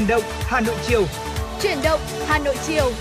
Chuyển động Hà Nội chiều. Chuyển động Hà Nội chiều.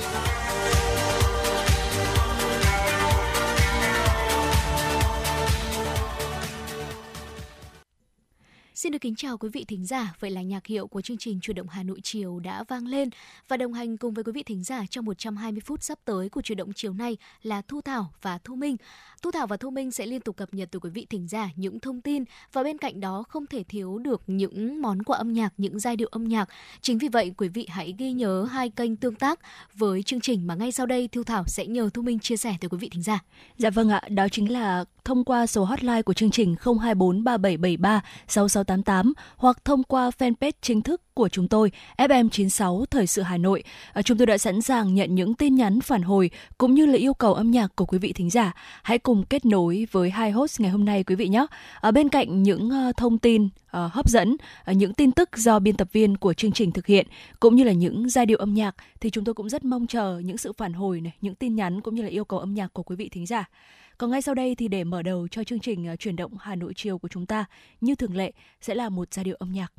Xin được kính chào quý vị thính giả. Vậy là nhạc hiệu của chương trình Chuyển động Hà Nội chiều đã vang lên và đồng hành cùng với quý vị thính giả trong 120 phút sắp tới của Chuyển động chiều nay là Thu Thảo và Thu Minh. Thu Thảo và Thu Minh sẽ liên tục cập nhật từ quý vị thính giả những thông tin và bên cạnh đó không thể thiếu được những món quà âm nhạc, những giai điệu âm nhạc. Chính vì vậy quý vị hãy ghi nhớ hai kênh tương tác với chương trình mà ngay sau đây Thu Thảo sẽ nhờ Thu Minh chia sẻ tới quý vị thính giả. Dạ vâng ạ, đó chính là thông qua số hotline của chương trình 024 3773 6688 hoặc thông qua fanpage chính thức của chúng tôi FM96 Thời sự Hà Nội. À, chúng tôi đã sẵn sàng nhận những tin nhắn phản hồi cũng như là yêu cầu âm nhạc của quý vị thính giả. Hãy cùng kết nối với hai host ngày hôm nay quý vị nhé. Ở bên cạnh những uh, thông tin uh, hấp dẫn, uh, những tin tức do biên tập viên của chương trình thực hiện cũng như là những giai điệu âm nhạc thì chúng tôi cũng rất mong chờ những sự phản hồi này, những tin nhắn cũng như là yêu cầu âm nhạc của quý vị thính giả. Còn ngay sau đây thì để mở đầu cho chương trình chuyển động Hà Nội chiều của chúng ta, như thường lệ sẽ là một giai điệu âm nhạc.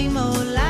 same old life.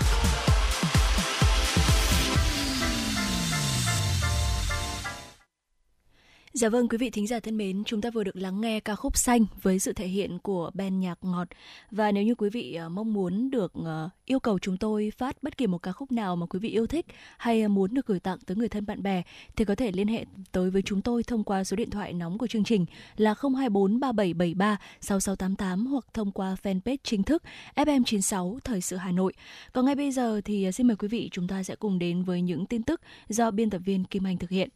Dạ vâng quý vị thính giả thân mến, chúng ta vừa được lắng nghe ca khúc xanh với sự thể hiện của ban nhạc ngọt. Và nếu như quý vị ờ, mong muốn được ờ, yêu cầu chúng tôi phát bất kỳ một ca khúc nào mà quý vị yêu thích hay muốn được gửi tặng tới người thân bạn bè thì có thể liên hệ tới với chúng tôi thông qua số điện thoại nóng của chương trình là 024 3773 6688 hoặc thông qua fanpage chính thức FM96 Thời sự Hà Nội. Còn ngay bây giờ thì ờ, xin mời quý vị chúng ta sẽ cùng đến với những tin tức do biên tập viên Kim Anh thực hiện.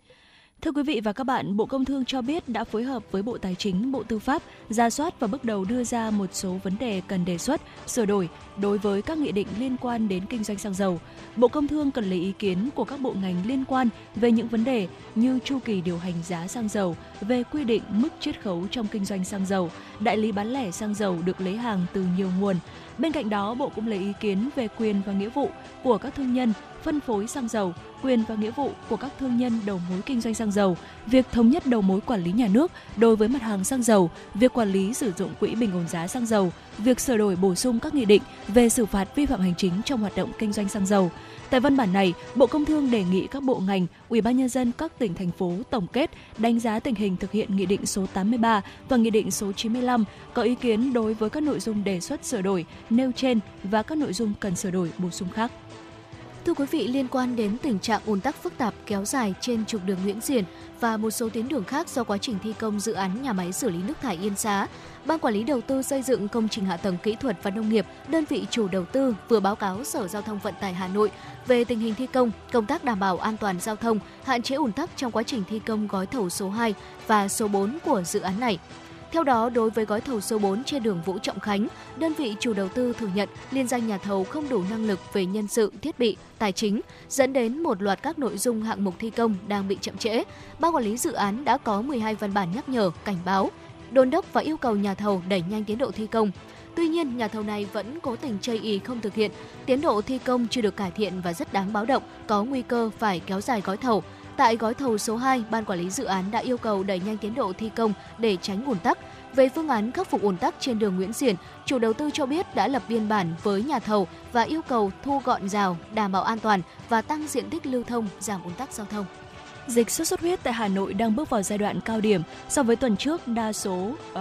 Thưa quý vị và các bạn, Bộ Công Thương cho biết đã phối hợp với Bộ Tài chính, Bộ Tư pháp ra soát và bước đầu đưa ra một số vấn đề cần đề xuất, sửa đổi đối với các nghị định liên quan đến kinh doanh xăng dầu. Bộ Công Thương cần lấy ý kiến của các bộ ngành liên quan về những vấn đề như chu kỳ điều hành giá xăng dầu, về quy định mức chiết khấu trong kinh doanh xăng dầu, đại lý bán lẻ xăng dầu được lấy hàng từ nhiều nguồn. Bên cạnh đó, Bộ cũng lấy ý kiến về quyền và nghĩa vụ của các thương nhân phân phối xăng dầu, quyền và nghĩa vụ của các thương nhân đầu mối kinh doanh xăng dầu, việc thống nhất đầu mối quản lý nhà nước đối với mặt hàng xăng dầu, việc quản lý sử dụng quỹ bình ổn giá xăng dầu, việc sửa đổi bổ sung các nghị định về xử phạt vi phạm hành chính trong hoạt động kinh doanh xăng dầu. Tại văn bản này, Bộ Công Thương đề nghị các bộ ngành, Ủy ban nhân dân các tỉnh thành phố tổng kết, đánh giá tình hình thực hiện nghị định số 83 và nghị định số 95, có ý kiến đối với các nội dung đề xuất sửa đổi nêu trên và các nội dung cần sửa đổi bổ sung khác. Thưa quý vị, liên quan đến tình trạng ùn tắc phức tạp kéo dài trên trục đường Nguyễn Xiển và một số tuyến đường khác do quá trình thi công dự án nhà máy xử lý nước thải Yên Xá, Ban quản lý đầu tư xây dựng công trình hạ tầng kỹ thuật và nông nghiệp, đơn vị chủ đầu tư vừa báo cáo Sở Giao thông Vận tải Hà Nội về tình hình thi công, công tác đảm bảo an toàn giao thông, hạn chế ùn tắc trong quá trình thi công gói thầu số 2 và số 4 của dự án này. Theo đó, đối với gói thầu số 4 trên đường Vũ Trọng Khánh, đơn vị chủ đầu tư thừa nhận liên danh nhà thầu không đủ năng lực về nhân sự, thiết bị, tài chính, dẫn đến một loạt các nội dung hạng mục thi công đang bị chậm trễ. Ban quản lý dự án đã có 12 văn bản nhắc nhở, cảnh báo, đôn đốc và yêu cầu nhà thầu đẩy nhanh tiến độ thi công. Tuy nhiên, nhà thầu này vẫn cố tình chây ý không thực hiện, tiến độ thi công chưa được cải thiện và rất đáng báo động, có nguy cơ phải kéo dài gói thầu. Tại gói thầu số 2, Ban Quản lý Dự án đã yêu cầu đẩy nhanh tiến độ thi công để tránh ùn tắc. Về phương án khắc phục ùn tắc trên đường Nguyễn Xiển, chủ đầu tư cho biết đã lập biên bản với nhà thầu và yêu cầu thu gọn rào, đảm bảo an toàn và tăng diện tích lưu thông, giảm ùn tắc giao thông. Dịch sốt xuất huyết tại Hà Nội đang bước vào giai đoạn cao điểm. So với tuần trước, đa số uh,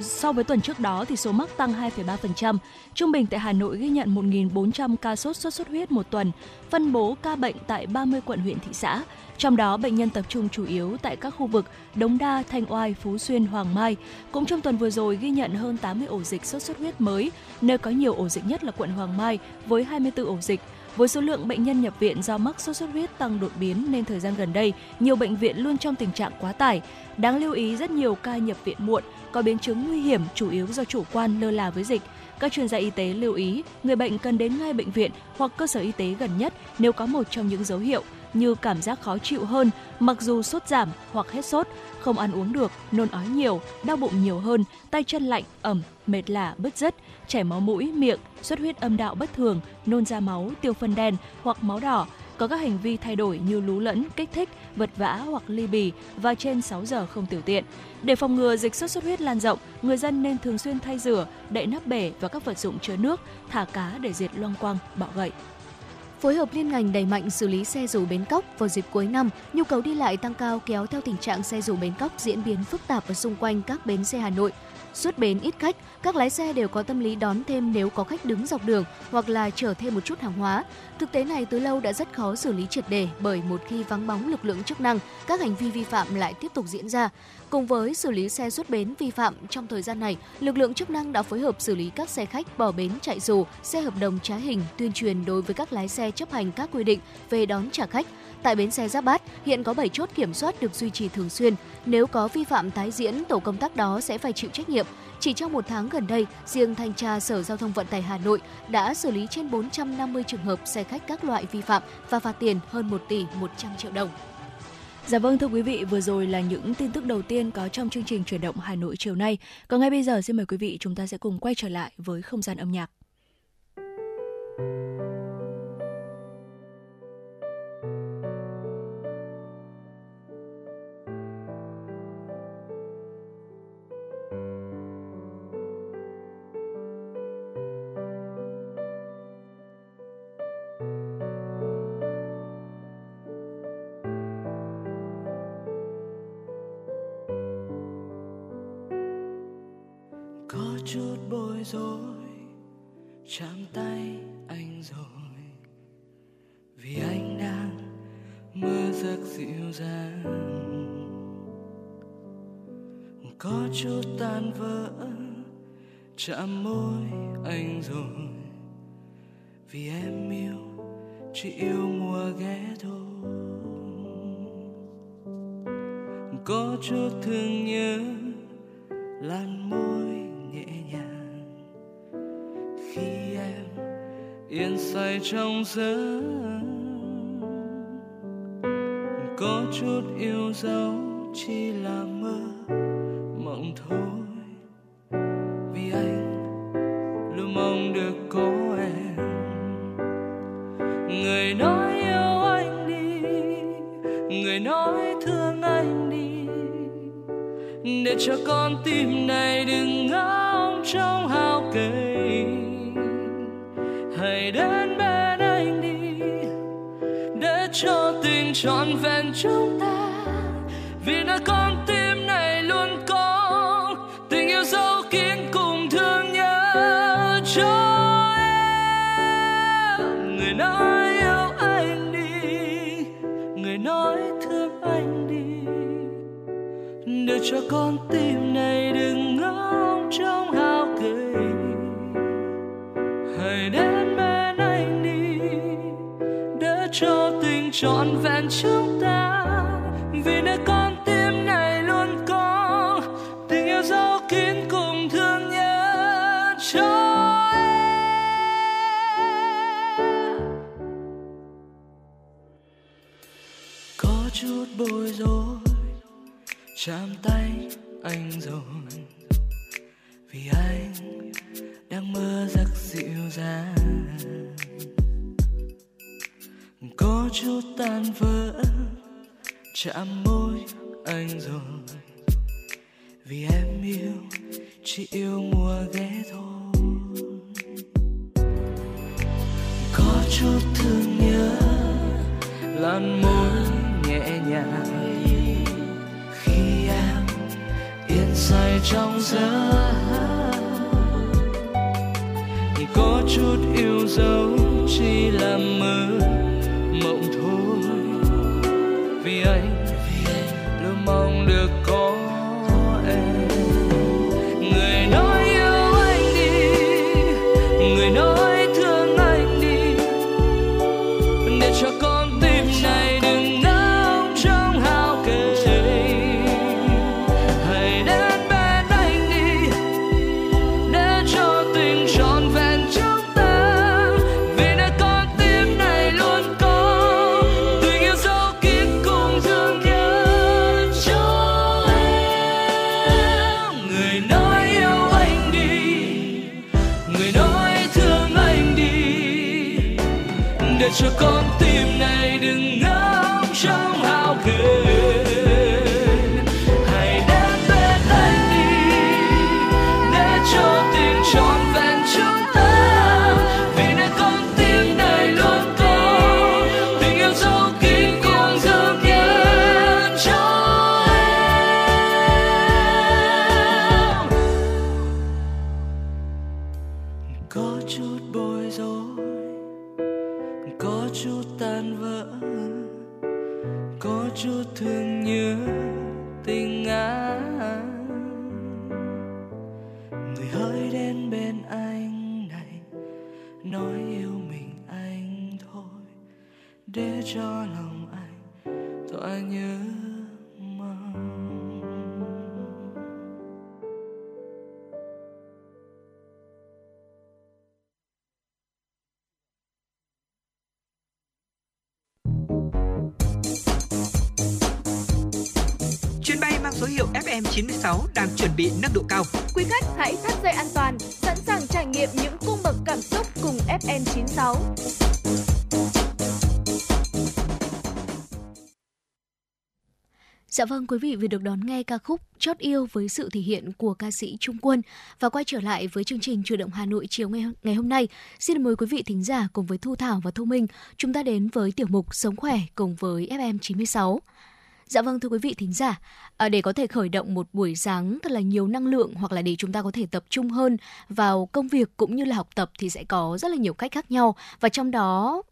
so với tuần trước đó thì số mắc tăng 2,3%. Trung bình tại Hà Nội ghi nhận 1.400 ca sốt xuất xuất huyết một tuần, phân bố ca bệnh tại 30 quận huyện thị xã. Trong đó, bệnh nhân tập trung chủ yếu tại các khu vực Đống Đa, Thanh Oai, Phú Xuyên, Hoàng Mai. Cũng trong tuần vừa rồi ghi nhận hơn 80 ổ dịch sốt xuất huyết mới, nơi có nhiều ổ dịch nhất là quận Hoàng Mai với 24 ổ dịch. Với số lượng bệnh nhân nhập viện do mắc sốt xuất huyết tăng đột biến nên thời gian gần đây, nhiều bệnh viện luôn trong tình trạng quá tải. Đáng lưu ý rất nhiều ca nhập viện muộn, có biến chứng nguy hiểm chủ yếu do chủ quan lơ là với dịch. Các chuyên gia y tế lưu ý, người bệnh cần đến ngay bệnh viện hoặc cơ sở y tế gần nhất nếu có một trong những dấu hiệu như cảm giác khó chịu hơn mặc dù sốt giảm hoặc hết sốt, không ăn uống được, nôn ói nhiều, đau bụng nhiều hơn, tay chân lạnh, ẩm, mệt lả, bứt rứt, chảy máu mũi, miệng, xuất huyết âm đạo bất thường, nôn ra máu, tiêu phân đen hoặc máu đỏ, có các hành vi thay đổi như lú lẫn, kích thích, vật vã hoặc ly bì và trên 6 giờ không tiểu tiện. Để phòng ngừa dịch sốt xuất huyết lan rộng, người dân nên thường xuyên thay rửa, đậy nắp bể và các vật dụng chứa nước, thả cá để diệt loang quang, bọ gậy. Phối hợp liên ngành đẩy mạnh xử lý xe dù bến cóc vào dịp cuối năm, nhu cầu đi lại tăng cao kéo theo tình trạng xe dù bến cóc diễn biến phức tạp ở xung quanh các bến xe Hà Nội. Suốt bến ít khách, các lái xe đều có tâm lý đón thêm nếu có khách đứng dọc đường hoặc là chở thêm một chút hàng hóa. Thực tế này từ lâu đã rất khó xử lý triệt đề bởi một khi vắng bóng lực lượng chức năng, các hành vi vi phạm lại tiếp tục diễn ra. Cùng với xử lý xe xuất bến vi phạm trong thời gian này, lực lượng chức năng đã phối hợp xử lý các xe khách bỏ bến chạy dù, xe hợp đồng trái hình, tuyên truyền đối với các lái xe chấp hành các quy định về đón trả khách. Tại bến xe Giáp Bát, hiện có 7 chốt kiểm soát được duy trì thường xuyên. Nếu có vi phạm tái diễn, tổ công tác đó sẽ phải chịu trách nhiệm. Chỉ trong một tháng gần đây, riêng thanh tra Sở Giao thông Vận tải Hà Nội đã xử lý trên 450 trường hợp xe khách các loại vi phạm và phạt tiền hơn 1 tỷ 100 triệu đồng. Dạ vâng thưa quý vị, vừa rồi là những tin tức đầu tiên có trong chương trình chuyển động Hà Nội chiều nay. Còn ngay bây giờ xin mời quý vị chúng ta sẽ cùng quay trở lại với không gian âm nhạc. Bối rối, chạm tay anh rồi. Vì anh đang mơ giấc dịu dàng. Có chút tan vỡ, chạm môi anh rồi. Vì em yêu, chỉ yêu mùa ghé thôi có chút thương nhớ, lan môi say trong giấc có chút yêu dấu chỉ là mơ mộng thôi vì anh luôn mong được có em người nói yêu anh đi người nói thương anh đi để cho con tim để cho lòng anh tỏa nhớ Chuyến bay mang số hiệu FM96 đang chuẩn bị nâng độ cao. Quý khách hãy thắt dây an toàn, sẵn sàng trải nghiệm những cung bậc cảm xúc cùng FN96. Dạ vâng quý vị vừa được đón nghe ca khúc Chót yêu với sự thể hiện của ca sĩ Trung Quân và quay trở lại với chương trình Chủ động Hà Nội chiều ngày ngày hôm nay. Xin mời quý vị thính giả cùng với Thu Thảo và Thu Minh chúng ta đến với tiểu mục Sống khỏe cùng với FM96. Dạ vâng thưa quý vị thính giả, à, để có thể khởi động một buổi sáng thật là nhiều năng lượng hoặc là để chúng ta có thể tập trung hơn vào công việc cũng như là học tập thì sẽ có rất là nhiều cách khác nhau và trong đó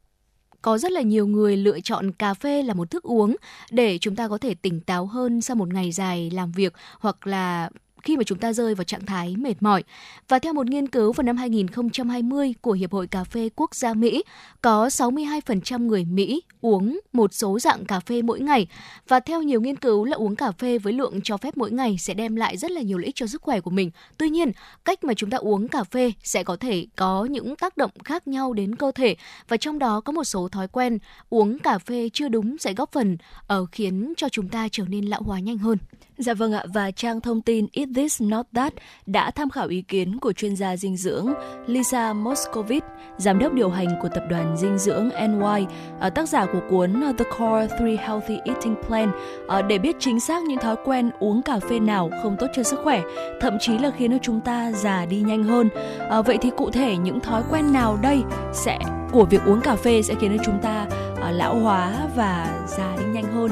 có rất là nhiều người lựa chọn cà phê là một thức uống để chúng ta có thể tỉnh táo hơn sau một ngày dài làm việc hoặc là khi mà chúng ta rơi vào trạng thái mệt mỏi. Và theo một nghiên cứu vào năm 2020 của Hiệp hội Cà phê Quốc gia Mỹ, có 62% người Mỹ uống một số dạng cà phê mỗi ngày. Và theo nhiều nghiên cứu là uống cà phê với lượng cho phép mỗi ngày sẽ đem lại rất là nhiều lợi ích cho sức khỏe của mình. Tuy nhiên, cách mà chúng ta uống cà phê sẽ có thể có những tác động khác nhau đến cơ thể và trong đó có một số thói quen uống cà phê chưa đúng sẽ góp phần ở khiến cho chúng ta trở nên lão hóa nhanh hơn. Dạ vâng ạ, và trang thông tin Eat This Not That đã tham khảo ý kiến của chuyên gia dinh dưỡng Lisa Moscovitz, giám đốc điều hành của tập đoàn dinh dưỡng NY, ờ, tác giả của cuốn The Core 3 Healthy Eating Plan ờ, để biết chính xác những thói quen uống cà phê nào không tốt cho sức khỏe, thậm chí là khiến cho chúng ta già đi nhanh hơn. Ờ, vậy thì cụ thể những thói quen nào đây sẽ của việc uống cà phê sẽ khiến cho chúng ta lão hóa và già đi nhanh hơn?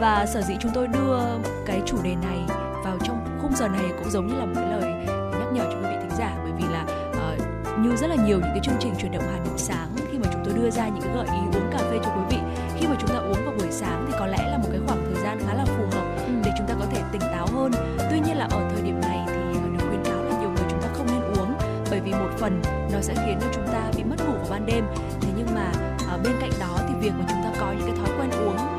Và sở dĩ chúng tôi đưa cái chủ đề này vào trong khung giờ này cũng giống như là một cái lời nhắc nhở cho quý vị thính giả. Bởi vì là uh, như rất là nhiều những cái chương trình truyền động Hà Nội sáng khi mà chúng tôi đưa ra những cái gợi ý uống cà phê cho quý vị khi mà chúng ta uống vào buổi sáng thì có lẽ là một cái khoảng thời gian khá là phù hợp ừ. để chúng ta có thể tỉnh táo hơn. Tuy nhiên là ở thời điểm này thì ờ, được khuyến cáo là nhiều người chúng ta không nên uống bởi vì một phần nó sẽ khiến cho chúng ta bị mất ngủ vào ban đêm. Thế nhưng mà uh, bên cạnh đó thì việc mà chúng ta có những cái thói quen uống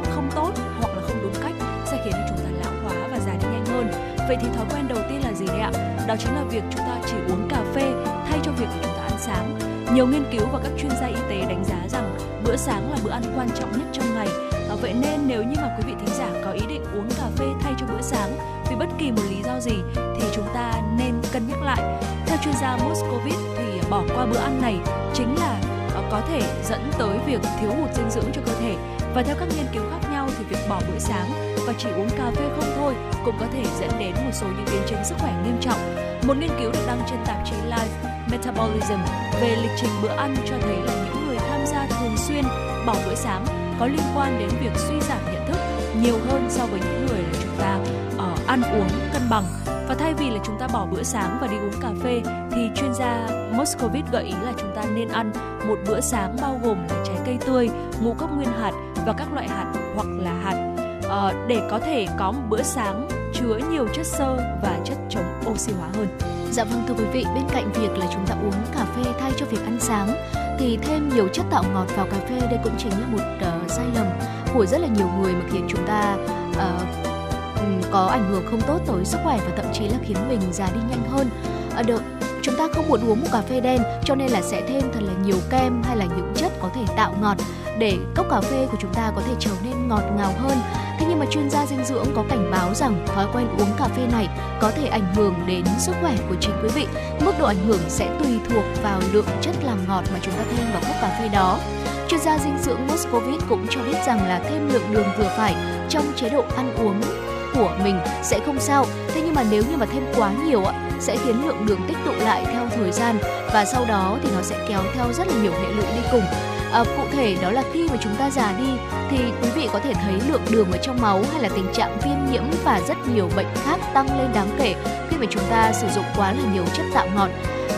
Vậy thì thói quen đầu tiên là gì đấy ạ? Đó chính là việc chúng ta chỉ uống cà phê thay cho việc chúng ta ăn sáng. Nhiều nghiên cứu và các chuyên gia y tế đánh giá rằng bữa sáng là bữa ăn quan trọng nhất trong ngày. À, vậy nên nếu như mà quý vị thính giả có ý định uống cà phê thay cho bữa sáng vì bất kỳ một lý do gì thì chúng ta nên cân nhắc lại. Theo chuyên gia Moscovitz thì bỏ qua bữa ăn này chính là à, có thể dẫn tới việc thiếu hụt dinh dưỡng cho cơ thể và theo các nghiên cứu khác nhau thì việc bỏ bữa sáng và chỉ uống cà phê không thôi cũng có thể dẫn đến một số những biến chứng sức khỏe nghiêm trọng. Một nghiên cứu được đăng trên tạp chí Life Metabolism về lịch trình bữa ăn cho thấy là những người tham gia thường xuyên bỏ bữa sáng có liên quan đến việc suy giảm nhận thức nhiều hơn so với những người là chúng ta uh, ăn uống cân bằng và thay vì là chúng ta bỏ bữa sáng và đi uống cà phê thì chuyên gia Moscovitz gợi ý là chúng ta nên ăn một bữa sáng bao gồm là trái cây tươi, ngũ cốc nguyên hạt và các loại hạt uh, để có thể có một bữa sáng chứa nhiều chất xơ và chất chống oxy hóa hơn. Dạ vâng thưa quý vị, bên cạnh việc là chúng ta uống cà phê thay cho việc ăn sáng thì thêm nhiều chất tạo ngọt vào cà phê đây cũng chính là một uh, sai lầm của rất là nhiều người mà khiến chúng ta uh, có ảnh hưởng không tốt tới sức khỏe và thậm chí là khiến mình già đi nhanh hơn. Ở được chúng ta không muốn uống một cà phê đen cho nên là sẽ thêm thật là nhiều kem hay là những chất có thể tạo ngọt để cốc cà phê của chúng ta có thể trở nên ngọt ngào hơn. Nhưng mà chuyên gia dinh dưỡng có cảnh báo rằng thói quen uống cà phê này có thể ảnh hưởng đến sức khỏe của chính quý vị. Mức độ ảnh hưởng sẽ tùy thuộc vào lượng chất làm ngọt mà chúng ta thêm vào cốc cà phê đó. Chuyên gia dinh dưỡng Moscovit cũng cho biết rằng là thêm lượng đường vừa phải trong chế độ ăn uống của mình sẽ không sao. Thế nhưng mà nếu như mà thêm quá nhiều ạ sẽ khiến lượng đường tích tụ lại theo thời gian và sau đó thì nó sẽ kéo theo rất là nhiều hệ lụy đi cùng À, cụ thể đó là khi mà chúng ta già đi thì quý vị có thể thấy lượng đường ở trong máu hay là tình trạng viêm nhiễm và rất nhiều bệnh khác tăng lên đáng kể khi mà chúng ta sử dụng quá là nhiều chất tạo ngọt.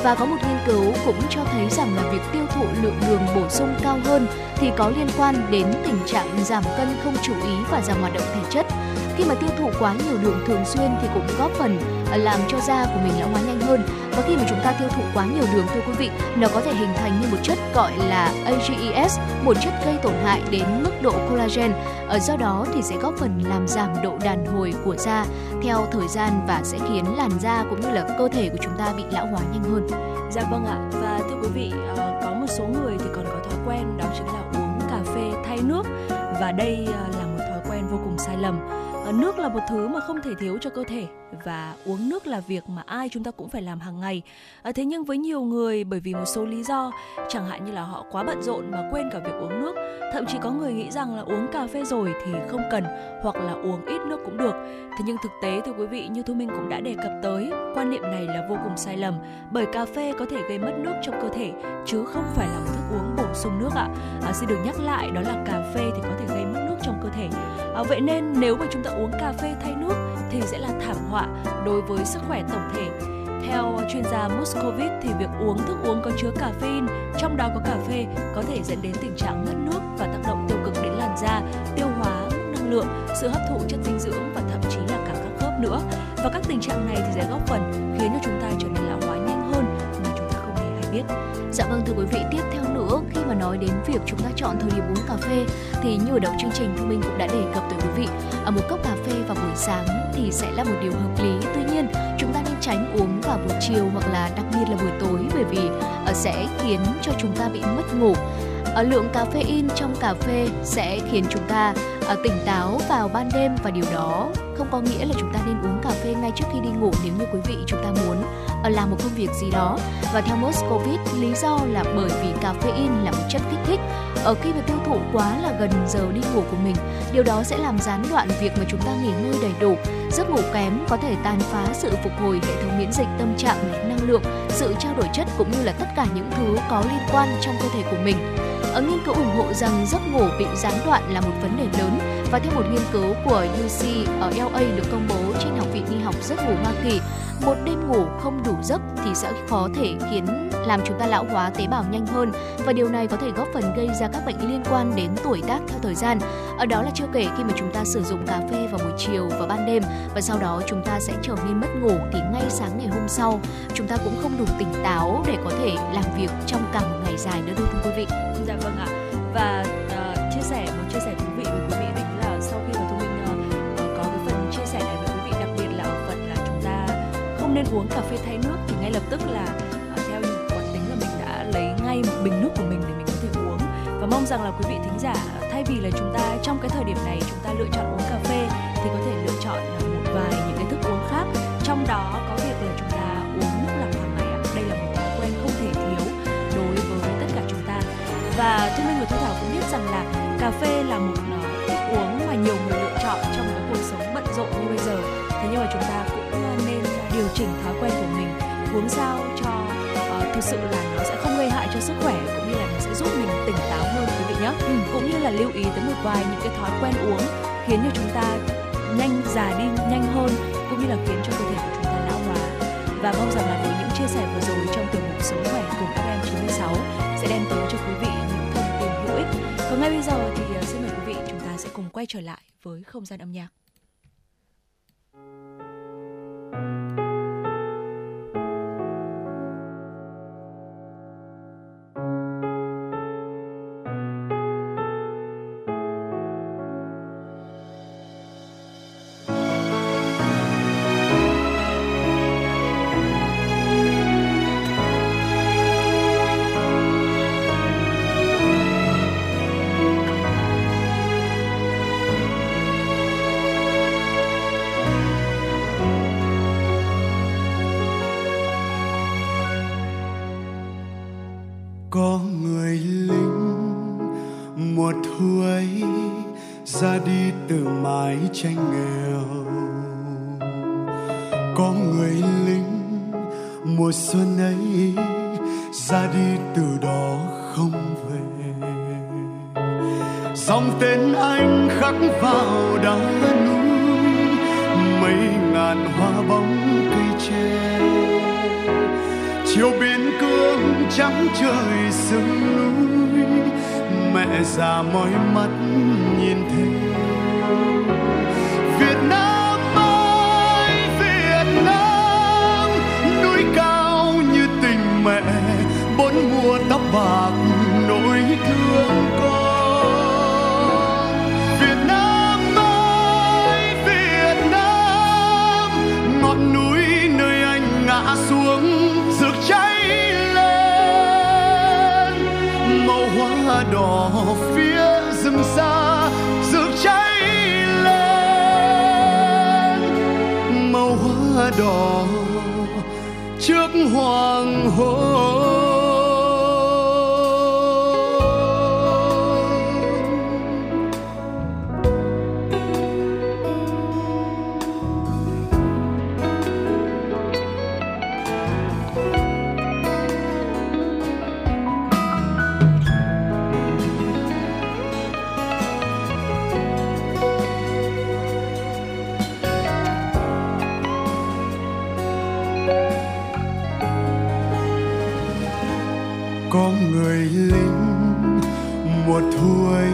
Và có một nghiên cứu cũng cho thấy rằng là việc tiêu thụ lượng đường bổ sung cao hơn thì có liên quan đến tình trạng giảm cân không chú ý và giảm hoạt động thể chất. Khi mà tiêu thụ quá nhiều đường thường xuyên thì cũng góp phần làm cho da của mình lão hóa nhanh hơn. Và khi mà chúng ta tiêu thụ quá nhiều đường thưa quý vị, nó có thể hình thành như một chất gọi là AGEs một chất gây tổn hại đến mức độ collagen. Ở do đó thì sẽ góp phần làm giảm độ đàn hồi của da theo thời gian và sẽ khiến làn da cũng như là cơ thể của chúng ta bị lão hóa nhanh hơn. Dạ vâng ạ. Và thưa quý vị ờ, có một số người thì còn có thói quen đó chính là uống cà phê thay nước. Và đây ờ, là một thói quen vô cùng sai lầm. Ờ, nước là một thứ mà không thể thiếu cho cơ thể và uống nước là việc mà ai chúng ta cũng phải làm hàng ngày. À, thế nhưng với nhiều người bởi vì một số lý do chẳng hạn như là họ quá bận rộn mà quên cả việc uống nước thậm chí có người nghĩ rằng là uống cà phê rồi thì không cần hoặc là uống ít nước cũng được. Thế nhưng thực tế thưa quý vị như thu minh cũng đã đề cập tới quan niệm này là vô cùng sai lầm bởi cà phê có thể gây mất nước trong cơ thể chứ không phải là một thức uống bổ sung nước ạ. À, xin được nhắc lại đó là cà phê thì có thể gây mất À, vậy nên nếu mà chúng ta uống cà phê thay nước thì sẽ là thảm họa đối với sức khỏe tổng thể. Theo chuyên gia Moscovic thì việc uống thức uống có chứa caffeine, trong đó có cà phê, có thể dẫn đến tình trạng mất nước và tác động tiêu cực đến làn da, tiêu hóa, năng lượng, sự hấp thụ chất dinh dưỡng và thậm chí là cả các khớp nữa. Và các tình trạng này thì sẽ góp phần khiến cho chúng ta trở nên lão hóa nhanh hơn mà chúng ta không hề hay biết. Dạ vâng thưa quý vị, tiếp theo nói đến việc chúng ta chọn thời điểm uống cà phê thì như ở đầu chương trình thì mình cũng đã đề cập tới quý vị ở một cốc cà phê vào buổi sáng thì sẽ là một điều hợp lý. Tuy nhiên, chúng ta nên tránh uống vào buổi chiều hoặc là đặc biệt là buổi tối bởi vì ờ, sẽ khiến cho chúng ta bị mất ngủ. Ở lượng caffeine trong cà phê sẽ khiến chúng ta ờ, tỉnh táo vào ban đêm và điều đó không có nghĩa là chúng ta nên uống cà phê ngay trước khi đi ngủ nếu như quý vị chúng ta muốn ờ, làm một công việc gì đó. Và theo Moscovit, lý do là bởi vì caffeine là một chất kích thích. Ở khi mà tiêu thụ quá là gần giờ đi ngủ của mình điều đó sẽ làm gián đoạn việc mà chúng ta nghỉ ngơi đầy đủ. Giấc ngủ kém có thể tàn phá sự phục hồi hệ thống miễn dịch tâm trạng năng lượng sự trao đổi chất cũng như là tất cả những thứ có liên quan trong cơ thể của mình. Ở nghiên cứu ủng hộ rằng giấc ngủ bị gián đoạn là một vấn đề lớn và theo một nghiên cứu của UC ở LA được công bố trên Học viện Y học giấc ngủ Hoa Kỳ, một đêm ngủ không đủ giấc thì sẽ có thể khiến làm chúng ta lão hóa tế bào nhanh hơn và điều này có thể góp phần gây ra các bệnh liên quan đến tuổi tác theo thời gian. Ở đó là chưa kể khi mà chúng ta sử dụng cà phê vào buổi chiều và ban đêm và sau đó chúng ta sẽ trở nên mất ngủ thì ngay sáng ngày hôm sau chúng ta cũng không đủ tỉnh táo để có thể làm việc trong cả một ngày dài nữa đâu thưa quý vị. Dạ vâng ạ. Và nên uống cà phê thay nước thì ngay lập tức là uh, theo quán tính là mình đã lấy ngay một bình nước của mình để mình có thể uống. Và mong rằng là quý vị thính giả thay vì là chúng ta trong cái thời điểm này chúng ta lựa chọn uống cà phê thì có thể lựa chọn một vài những cái thức uống khác. Trong đó có việc là chúng ta uống nước lọc hàng ngày ạ. Đây là một thói quen không thể thiếu đối với tất cả chúng ta. Và thu minh và thu thảo cũng biết rằng là cà phê là một à, thức uống mà nhiều người lựa chọn trong cái cuộc sống bận rộn như bây giờ. Thế nhưng mà chúng ta cũng chỉnh thói quen của mình uống sao cho uh, thực sự là nó sẽ không gây hại cho sức khỏe cũng như là nó sẽ giúp mình tỉnh táo hơn quý vị nhé ừ. cũng như là lưu ý tới một vài những cái thói quen uống khiến cho chúng ta nhanh già đi nhanh hơn cũng như là khiến cho cơ thể của chúng ta lão hóa và mong rằng là với những chia sẻ vừa rồi trong tiểu mục sống khỏe cùng FM 96 sẽ đem tới cho quý vị những thông tin hữu ích. Còn ngay bây giờ thì uh, xin mời quý vị chúng ta sẽ cùng quay trở lại với không gian âm nhạc. Người lính. Mùa thu ấy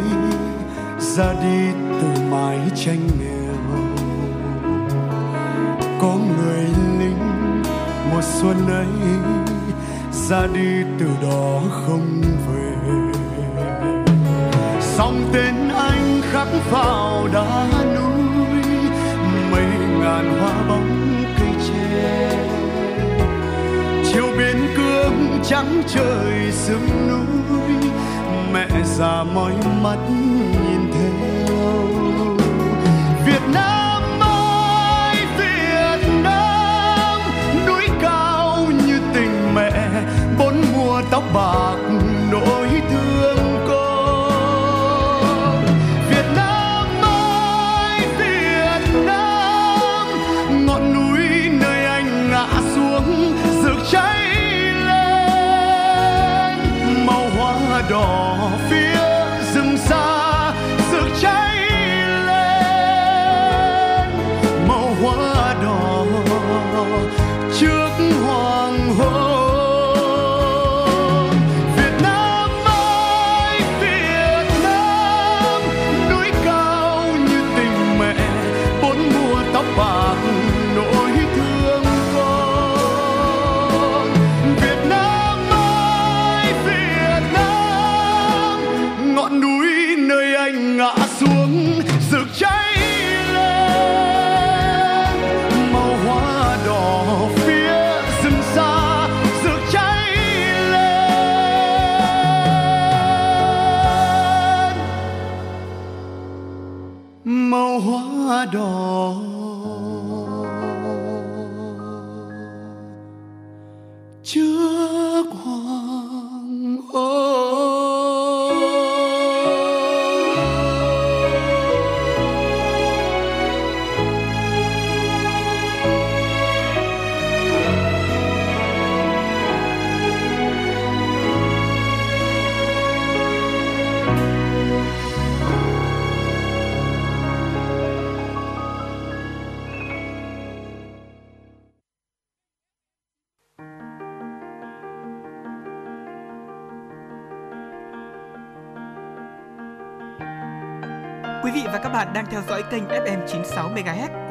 ra đi từ mái tranh nghèo. Có người lính, mùa xuân ấy ra đi từ đó không về. Song tên anh khắc vào đá núi, mấy ngàn hoa trắng trời sương núi mẹ già mỏi mắt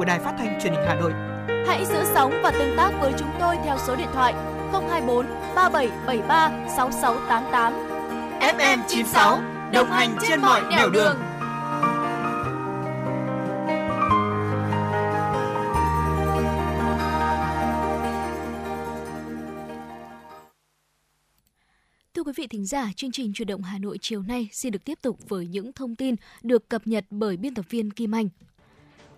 của đài phát thanh truyền hình Hà Nội. Hãy giữ sóng và tương tác với chúng tôi theo số điện thoại 024 3773 6688. FM 96 đồng hành trên mọi nẻo đường. Thưa quý vị thính giả, chương trình Chuyển động Hà Nội chiều nay xin được tiếp tục với những thông tin được cập nhật bởi biên tập viên Kim Anh.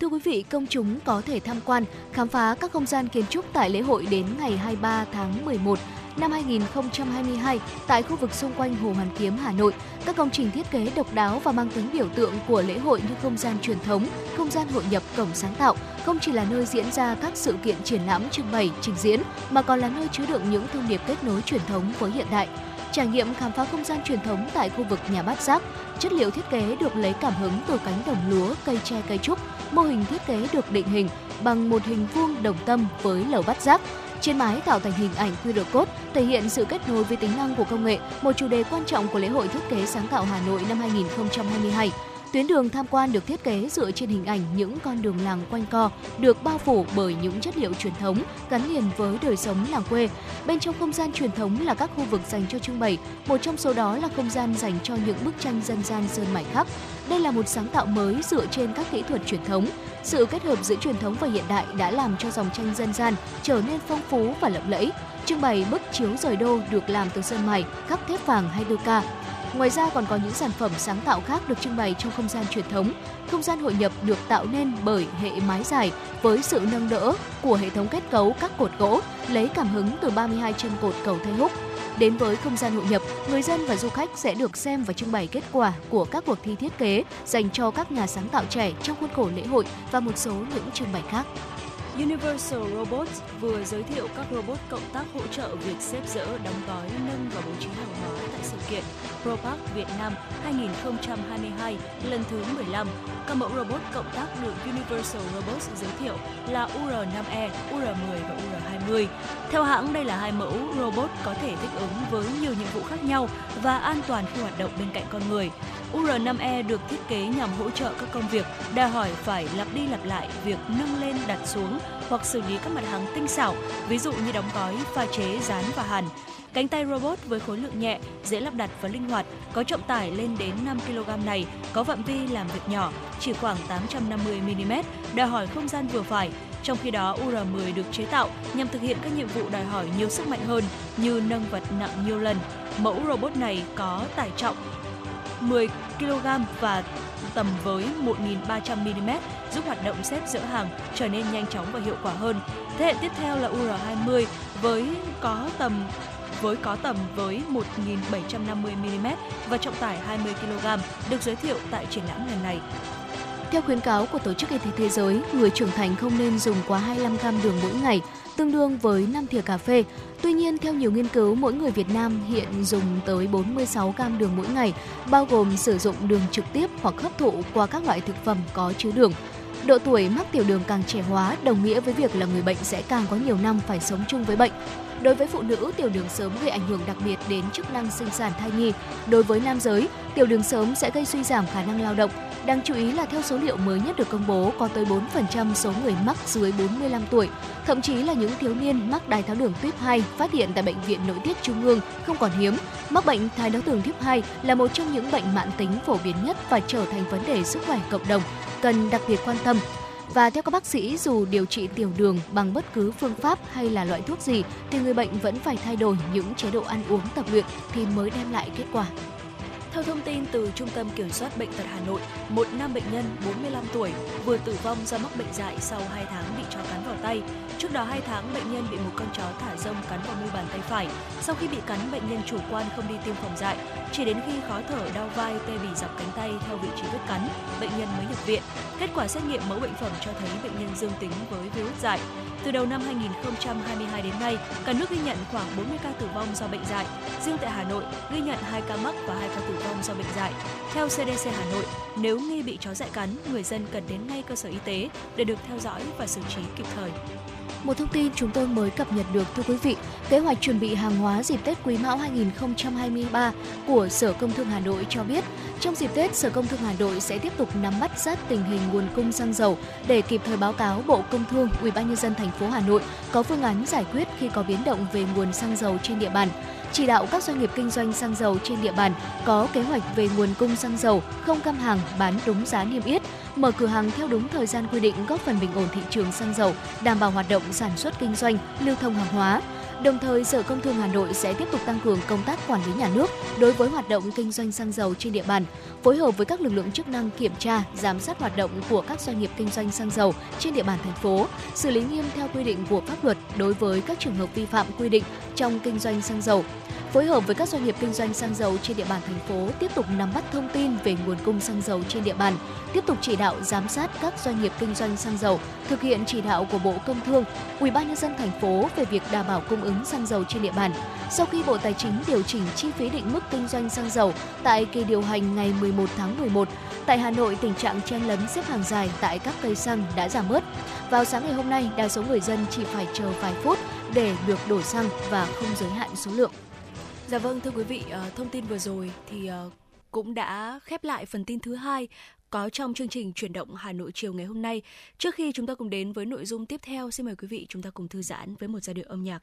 Thưa quý vị, công chúng có thể tham quan, khám phá các không gian kiến trúc tại lễ hội đến ngày 23 tháng 11 năm 2022 tại khu vực xung quanh Hồ Hoàn Kiếm, Hà Nội. Các công trình thiết kế độc đáo và mang tính biểu tượng của lễ hội như không gian truyền thống, không gian hội nhập cổng sáng tạo không chỉ là nơi diễn ra các sự kiện triển lãm trưng bày, trình diễn mà còn là nơi chứa đựng những thông điệp kết nối truyền thống với hiện đại. Trải nghiệm khám phá không gian truyền thống tại khu vực nhà bát giác, chất liệu thiết kế được lấy cảm hứng từ cánh đồng lúa, cây tre, cây trúc. Mô hình thiết kế được định hình bằng một hình vuông đồng tâm với lầu bát giác. Trên mái tạo thành hình ảnh QR code thể hiện sự kết nối với tính năng của công nghệ, một chủ đề quan trọng của lễ hội thiết kế sáng tạo Hà Nội năm 2022. Tuyến đường tham quan được thiết kế dựa trên hình ảnh những con đường làng quanh co được bao phủ bởi những chất liệu truyền thống gắn liền với đời sống làng quê. Bên trong không gian truyền thống là các khu vực dành cho trưng bày, một trong số đó là không gian dành cho những bức tranh dân gian sơn mài khắc. Đây là một sáng tạo mới dựa trên các kỹ thuật truyền thống. Sự kết hợp giữa truyền thống và hiện đại đã làm cho dòng tranh dân gian trở nên phong phú và lộng lẫy. Trưng bày bức chiếu rời đô được làm từ sơn mài, khắc thép vàng hay ca. Ngoài ra còn có những sản phẩm sáng tạo khác được trưng bày trong không gian truyền thống. Không gian hội nhập được tạo nên bởi hệ mái dài với sự nâng đỡ của hệ thống kết cấu các cột gỗ lấy cảm hứng từ 32 chân cột cầu Thê Húc. Đến với không gian hội nhập, người dân và du khách sẽ được xem và trưng bày kết quả của các cuộc thi thiết kế dành cho các nhà sáng tạo trẻ trong khuôn khổ lễ hội và một số những trưng bày khác. Universal Robots vừa giới thiệu các robot cộng tác hỗ trợ việc xếp dỡ, đóng gói, nâng và bố trí hàng hóa tại sự kiện ProPark Việt Nam 2022 lần thứ 15. Các mẫu robot cộng tác được Universal Robots giới thiệu là UR5E, UR10 và UR20. Theo hãng, đây là hai mẫu robot có thể thích ứng với nhiều nhiệm vụ khác nhau và an toàn khi hoạt động bên cạnh con người. UR5E được thiết kế nhằm hỗ trợ các công việc đòi hỏi phải lặp đi lặp lại việc nâng lên đặt xuống hoặc xử lý các mặt hàng tinh xảo, ví dụ như đóng gói, pha chế, dán và hàn. Cánh tay robot với khối lượng nhẹ, dễ lắp đặt và linh hoạt, có trọng tải lên đến 5 kg này, có phạm vi làm việc nhỏ, chỉ khoảng 850 mm, đòi hỏi không gian vừa phải. Trong khi đó, UR10 được chế tạo nhằm thực hiện các nhiệm vụ đòi hỏi nhiều sức mạnh hơn như nâng vật nặng nhiều lần. Mẫu robot này có tải trọng 10 kg và tầm với 1.300mm giúp hoạt động xếp dỡ hàng trở nên nhanh chóng và hiệu quả hơn. Thế hệ tiếp theo là UR20 với có tầm với có tầm với 1.750mm và trọng tải 20 kg được giới thiệu tại triển lãm lần này. Theo khuyến cáo của Tổ chức Y tế Thế giới, người trưởng thành không nên dùng quá 25 gram đường mỗi ngày, tương đương với 5 thìa cà phê. Tuy nhiên, theo nhiều nghiên cứu, mỗi người Việt Nam hiện dùng tới 46 gram đường mỗi ngày, bao gồm sử dụng đường trực tiếp hoặc hấp thụ qua các loại thực phẩm có chứa đường. Độ tuổi mắc tiểu đường càng trẻ hóa đồng nghĩa với việc là người bệnh sẽ càng có nhiều năm phải sống chung với bệnh. Đối với phụ nữ, tiểu đường sớm gây ảnh hưởng đặc biệt đến chức năng sinh sản thai nhi. Đối với nam giới, tiểu đường sớm sẽ gây suy giảm khả năng lao động. Đáng chú ý là theo số liệu mới nhất được công bố, có tới 4% số người mắc dưới 45 tuổi. Thậm chí là những thiếu niên mắc đái tháo đường tuyếp 2 phát hiện tại Bệnh viện Nội tiết Trung ương không còn hiếm. Mắc bệnh đái tháo đường tuyếp 2 là một trong những bệnh mãn tính phổ biến nhất và trở thành vấn đề sức khỏe cộng đồng, cần đặc biệt quan tâm. Và theo các bác sĩ, dù điều trị tiểu đường bằng bất cứ phương pháp hay là loại thuốc gì thì người bệnh vẫn phải thay đổi những chế độ ăn uống tập luyện thì mới đem lại kết quả. Theo thông tin từ Trung tâm Kiểm soát Bệnh tật Hà Nội, một nam bệnh nhân 45 tuổi vừa tử vong do mắc bệnh dại sau 2 tháng bị chó cắn vào tay. Trước đó 2 tháng, bệnh nhân bị một con chó thả rông cắn vào mu bàn tay phải. Sau khi bị cắn, bệnh nhân chủ quan không đi tiêm phòng dại. Chỉ đến khi khó thở, đau vai, tê bì dọc cánh tay theo vị trí vết cắn, bệnh nhân mới nhập viện. Kết quả xét nghiệm mẫu bệnh phẩm cho thấy bệnh nhân dương tính với virus dại. Từ đầu năm 2022 đến nay, cả nước ghi nhận khoảng 40 ca tử vong do bệnh dại. Riêng tại Hà Nội, ghi nhận 2 ca mắc và 2 ca tử vong do bệnh dại. Theo CDC Hà Nội, nếu nghi bị chó dại cắn, người dân cần đến ngay cơ sở y tế để được theo dõi và xử trí kịp thời. Một thông tin chúng tôi mới cập nhật được thưa quý vị, kế hoạch chuẩn bị hàng hóa dịp Tết Quý Mão 2023 của Sở Công Thương Hà Nội cho biết, trong dịp Tết, Sở Công Thương Hà Nội sẽ tiếp tục nắm bắt sát tình hình nguồn cung xăng dầu để kịp thời báo cáo Bộ Công Thương, Ủy ban nhân dân thành phố Hà Nội có phương án giải quyết khi có biến động về nguồn xăng dầu trên địa bàn. Chỉ đạo các doanh nghiệp kinh doanh xăng dầu trên địa bàn có kế hoạch về nguồn cung xăng dầu, không găm hàng bán đúng giá niêm yết, mở cửa hàng theo đúng thời gian quy định góp phần bình ổn thị trường xăng dầu, đảm bảo hoạt động sản xuất kinh doanh, lưu thông hàng hóa. Đồng thời, Sở Công Thương Hà Nội sẽ tiếp tục tăng cường công tác quản lý nhà nước đối với hoạt động kinh doanh xăng dầu trên địa bàn, phối hợp với các lực lượng chức năng kiểm tra, giám sát hoạt động của các doanh nghiệp kinh doanh xăng dầu trên địa bàn thành phố, xử lý nghiêm theo quy định của pháp luật đối với các trường hợp vi phạm quy định trong kinh doanh xăng dầu. Phối hợp với các doanh nghiệp kinh doanh xăng dầu trên địa bàn thành phố tiếp tục nắm bắt thông tin về nguồn cung xăng dầu trên địa bàn, tiếp tục chỉ đạo giám sát các doanh nghiệp kinh doanh xăng dầu, thực hiện chỉ đạo của Bộ Công Thương, Ủy ban nhân dân thành phố về việc đảm bảo cung ứng xăng dầu trên địa bàn. Sau khi Bộ Tài chính điều chỉnh chi phí định mức kinh doanh xăng dầu tại kỳ điều hành ngày 11 tháng 11, tại Hà Nội tình trạng chen lấn xếp hàng dài tại các cây xăng đã giảm bớt. Vào sáng ngày hôm nay, đa số người dân chỉ phải chờ vài phút để được đổ xăng và không giới hạn số lượng. Dạ vâng thưa quý vị, ờ, thông tin vừa rồi thì ờ, cũng đã khép lại phần tin thứ hai có trong chương trình chuyển động Hà Nội chiều ngày hôm nay. Trước khi chúng ta cùng đến với nội dung tiếp theo, xin mời quý vị chúng ta cùng thư giãn với một giai điệu âm nhạc.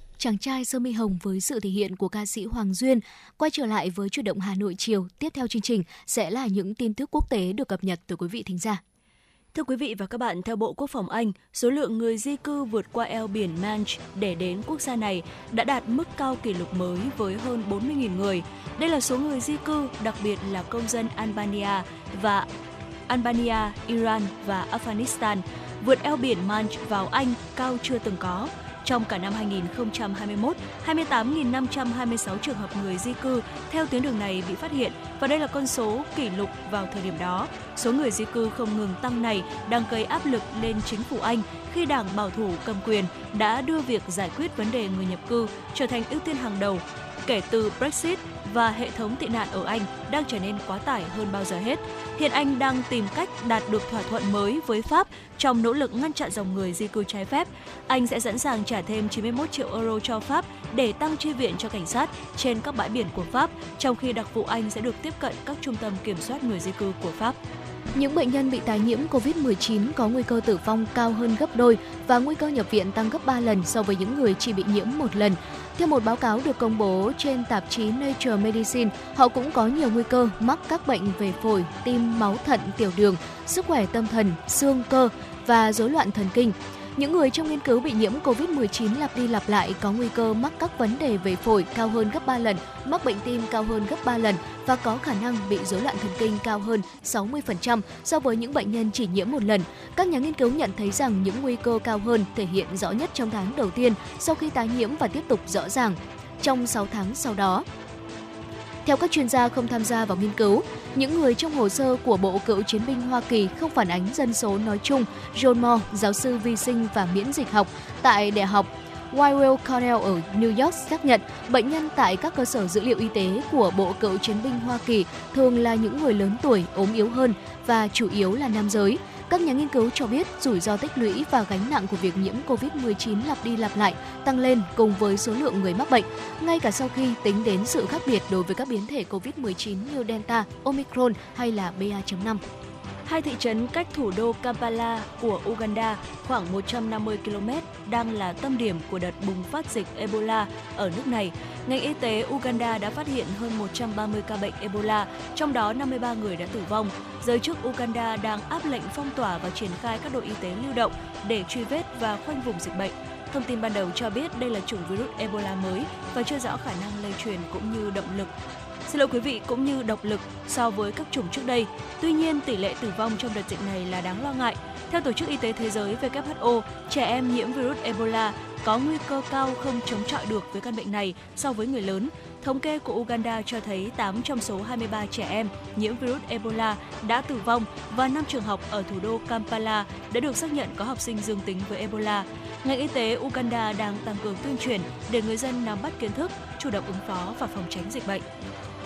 Chàng trai sơ mi hồng với sự thể hiện của ca sĩ Hoàng Duyên. Quay trở lại với chuyển động Hà Nội chiều, tiếp theo chương trình sẽ là những tin tức quốc tế được cập nhật từ quý vị thính giả. Thưa quý vị và các bạn, theo Bộ Quốc phòng Anh, số lượng người di cư vượt qua eo biển Manch để đến quốc gia này đã đạt mức cao kỷ lục mới với hơn 40.000 người. Đây là số người di cư, đặc biệt là công dân Albania và Albania, Iran và Afghanistan vượt eo biển Manch vào Anh cao chưa từng có. Trong cả năm 2021, 28.526 trường hợp người di cư theo tuyến đường này bị phát hiện và đây là con số kỷ lục vào thời điểm đó. Số người di cư không ngừng tăng này đang gây áp lực lên chính phủ Anh khi đảng bảo thủ cầm quyền đã đưa việc giải quyết vấn đề người nhập cư trở thành ưu tiên hàng đầu kể từ Brexit và hệ thống tị nạn ở Anh đang trở nên quá tải hơn bao giờ hết. Hiện Anh đang tìm cách đạt được thỏa thuận mới với Pháp trong nỗ lực ngăn chặn dòng người di cư trái phép. Anh sẽ sẵn sàng trả thêm 91 triệu euro cho Pháp để tăng chi viện cho cảnh sát trên các bãi biển của Pháp, trong khi đặc vụ Anh sẽ được tiếp cận các trung tâm kiểm soát người di cư của Pháp. Những bệnh nhân bị tái nhiễm COVID-19 có nguy cơ tử vong cao hơn gấp đôi và nguy cơ nhập viện tăng gấp 3 lần so với những người chỉ bị nhiễm một lần. Theo một báo cáo được công bố trên tạp chí Nature Medicine, họ cũng có nhiều nguy cơ mắc các bệnh về phổi, tim, máu thận, tiểu đường, sức khỏe tâm thần, xương cơ và rối loạn thần kinh. Những người trong nghiên cứu bị nhiễm COVID-19 lặp đi lặp lại có nguy cơ mắc các vấn đề về phổi cao hơn gấp 3 lần, mắc bệnh tim cao hơn gấp 3 lần và có khả năng bị rối loạn thần kinh cao hơn 60% so với những bệnh nhân chỉ nhiễm một lần. Các nhà nghiên cứu nhận thấy rằng những nguy cơ cao hơn thể hiện rõ nhất trong tháng đầu tiên sau khi tái nhiễm và tiếp tục rõ ràng trong 6 tháng sau đó. Theo các chuyên gia không tham gia vào nghiên cứu, những người trong hồ sơ của Bộ Cựu chiến binh Hoa Kỳ không phản ánh dân số nói chung. John Moore, giáo sư vi sinh và miễn dịch học tại Đại học Weill Cornell ở New York xác nhận bệnh nhân tại các cơ sở dữ liệu y tế của Bộ Cựu chiến binh Hoa Kỳ thường là những người lớn tuổi, ốm yếu hơn và chủ yếu là nam giới. Các nhà nghiên cứu cho biết rủi ro tích lũy và gánh nặng của việc nhiễm COVID-19 lặp đi lặp lại tăng lên cùng với số lượng người mắc bệnh, ngay cả sau khi tính đến sự khác biệt đối với các biến thể COVID-19 như Delta, Omicron hay là BA.5. Hai thị trấn cách thủ đô Kampala của Uganda khoảng 150 km đang là tâm điểm của đợt bùng phát dịch Ebola ở nước này. Ngành y tế Uganda đã phát hiện hơn 130 ca bệnh Ebola, trong đó 53 người đã tử vong. Giới chức Uganda đang áp lệnh phong tỏa và triển khai các đội y tế lưu động để truy vết và khoanh vùng dịch bệnh. Thông tin ban đầu cho biết đây là chủng virus Ebola mới và chưa rõ khả năng lây truyền cũng như động lực xin lỗi quý vị cũng như độc lực so với các chủng trước đây. Tuy nhiên, tỷ lệ tử vong trong đợt dịch này là đáng lo ngại. Theo Tổ chức Y tế Thế giới WHO, trẻ em nhiễm virus Ebola có nguy cơ cao không chống chọi được với căn bệnh này so với người lớn. Thống kê của Uganda cho thấy 8 trong số 23 trẻ em nhiễm virus Ebola đã tử vong và 5 trường học ở thủ đô Kampala đã được xác nhận có học sinh dương tính với Ebola. Ngành y tế Uganda đang tăng cường tuyên truyền để người dân nắm bắt kiến thức, chủ động ứng phó và phòng tránh dịch bệnh.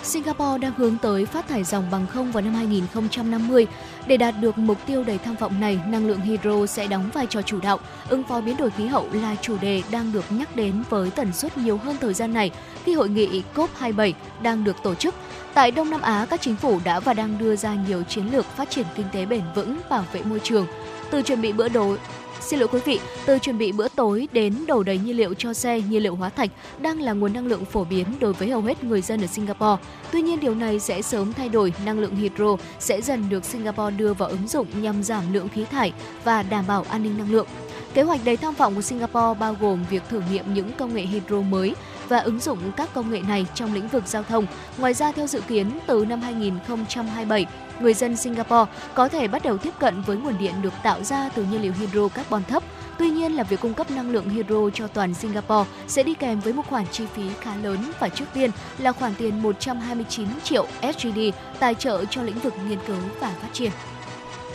Singapore đang hướng tới phát thải dòng bằng không vào năm 2050. Để đạt được mục tiêu đầy tham vọng này, năng lượng hydro sẽ đóng vai trò chủ đạo. Ứng phó biến đổi khí hậu là chủ đề đang được nhắc đến với tần suất nhiều hơn thời gian này khi hội nghị COP27 đang được tổ chức. Tại Đông Nam Á, các chính phủ đã và đang đưa ra nhiều chiến lược phát triển kinh tế bền vững, bảo vệ môi trường, từ chuẩn bị bữa đồ Xin lỗi quý vị, từ chuẩn bị bữa tối đến đổ đầy nhiên liệu cho xe, nhiên liệu hóa thạch đang là nguồn năng lượng phổ biến đối với hầu hết người dân ở Singapore. Tuy nhiên điều này sẽ sớm thay đổi, năng lượng hydro sẽ dần được Singapore đưa vào ứng dụng nhằm giảm lượng khí thải và đảm bảo an ninh năng lượng. Kế hoạch đầy tham vọng của Singapore bao gồm việc thử nghiệm những công nghệ hydro mới và ứng dụng các công nghệ này trong lĩnh vực giao thông. Ngoài ra, theo dự kiến, từ năm 2027, người dân Singapore có thể bắt đầu tiếp cận với nguồn điện được tạo ra từ nhiên liệu hydro carbon thấp. Tuy nhiên là việc cung cấp năng lượng hydro cho toàn Singapore sẽ đi kèm với một khoản chi phí khá lớn và trước tiên là khoản tiền 129 triệu SGD tài trợ cho lĩnh vực nghiên cứu và phát triển.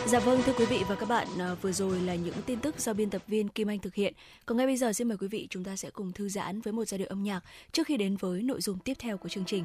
Dạ vâng thưa quý vị và các bạn, à, vừa rồi là những tin tức do biên tập viên Kim Anh thực hiện. Còn ngay bây giờ xin mời quý vị chúng ta sẽ cùng thư giãn với một giai điệu âm nhạc trước khi đến với nội dung tiếp theo của chương trình.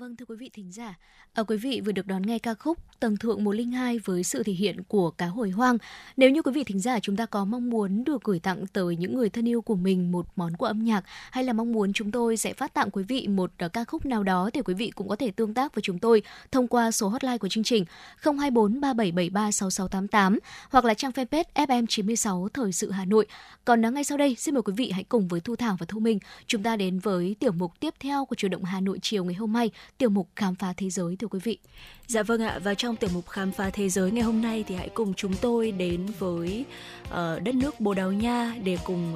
vâng thưa quý vị thính giả, à, quý vị vừa được đón nghe ca khúc Tầng thượng 102 với sự thể hiện của cá hồi hoang. Nếu như quý vị thính giả chúng ta có mong muốn được gửi tặng tới những người thân yêu của mình một món quà âm nhạc hay là mong muốn chúng tôi sẽ phát tặng quý vị một uh, ca khúc nào đó thì quý vị cũng có thể tương tác với chúng tôi thông qua số hotline của chương trình 024 3773 6688 hoặc là trang fanpage FM96 Thời sự Hà Nội. Còn à, ngay sau đây xin mời quý vị hãy cùng với Thu Thảo và Thu Minh chúng ta đến với tiểu mục tiếp theo của chủ động Hà Nội chiều ngày hôm nay, tiểu mục khám phá thế giới thưa quý vị. Dạ vâng ạ, và trong tiểu mục khám phá thế giới ngày hôm nay thì hãy cùng chúng tôi đến với uh, đất nước Bồ Đào Nha để cùng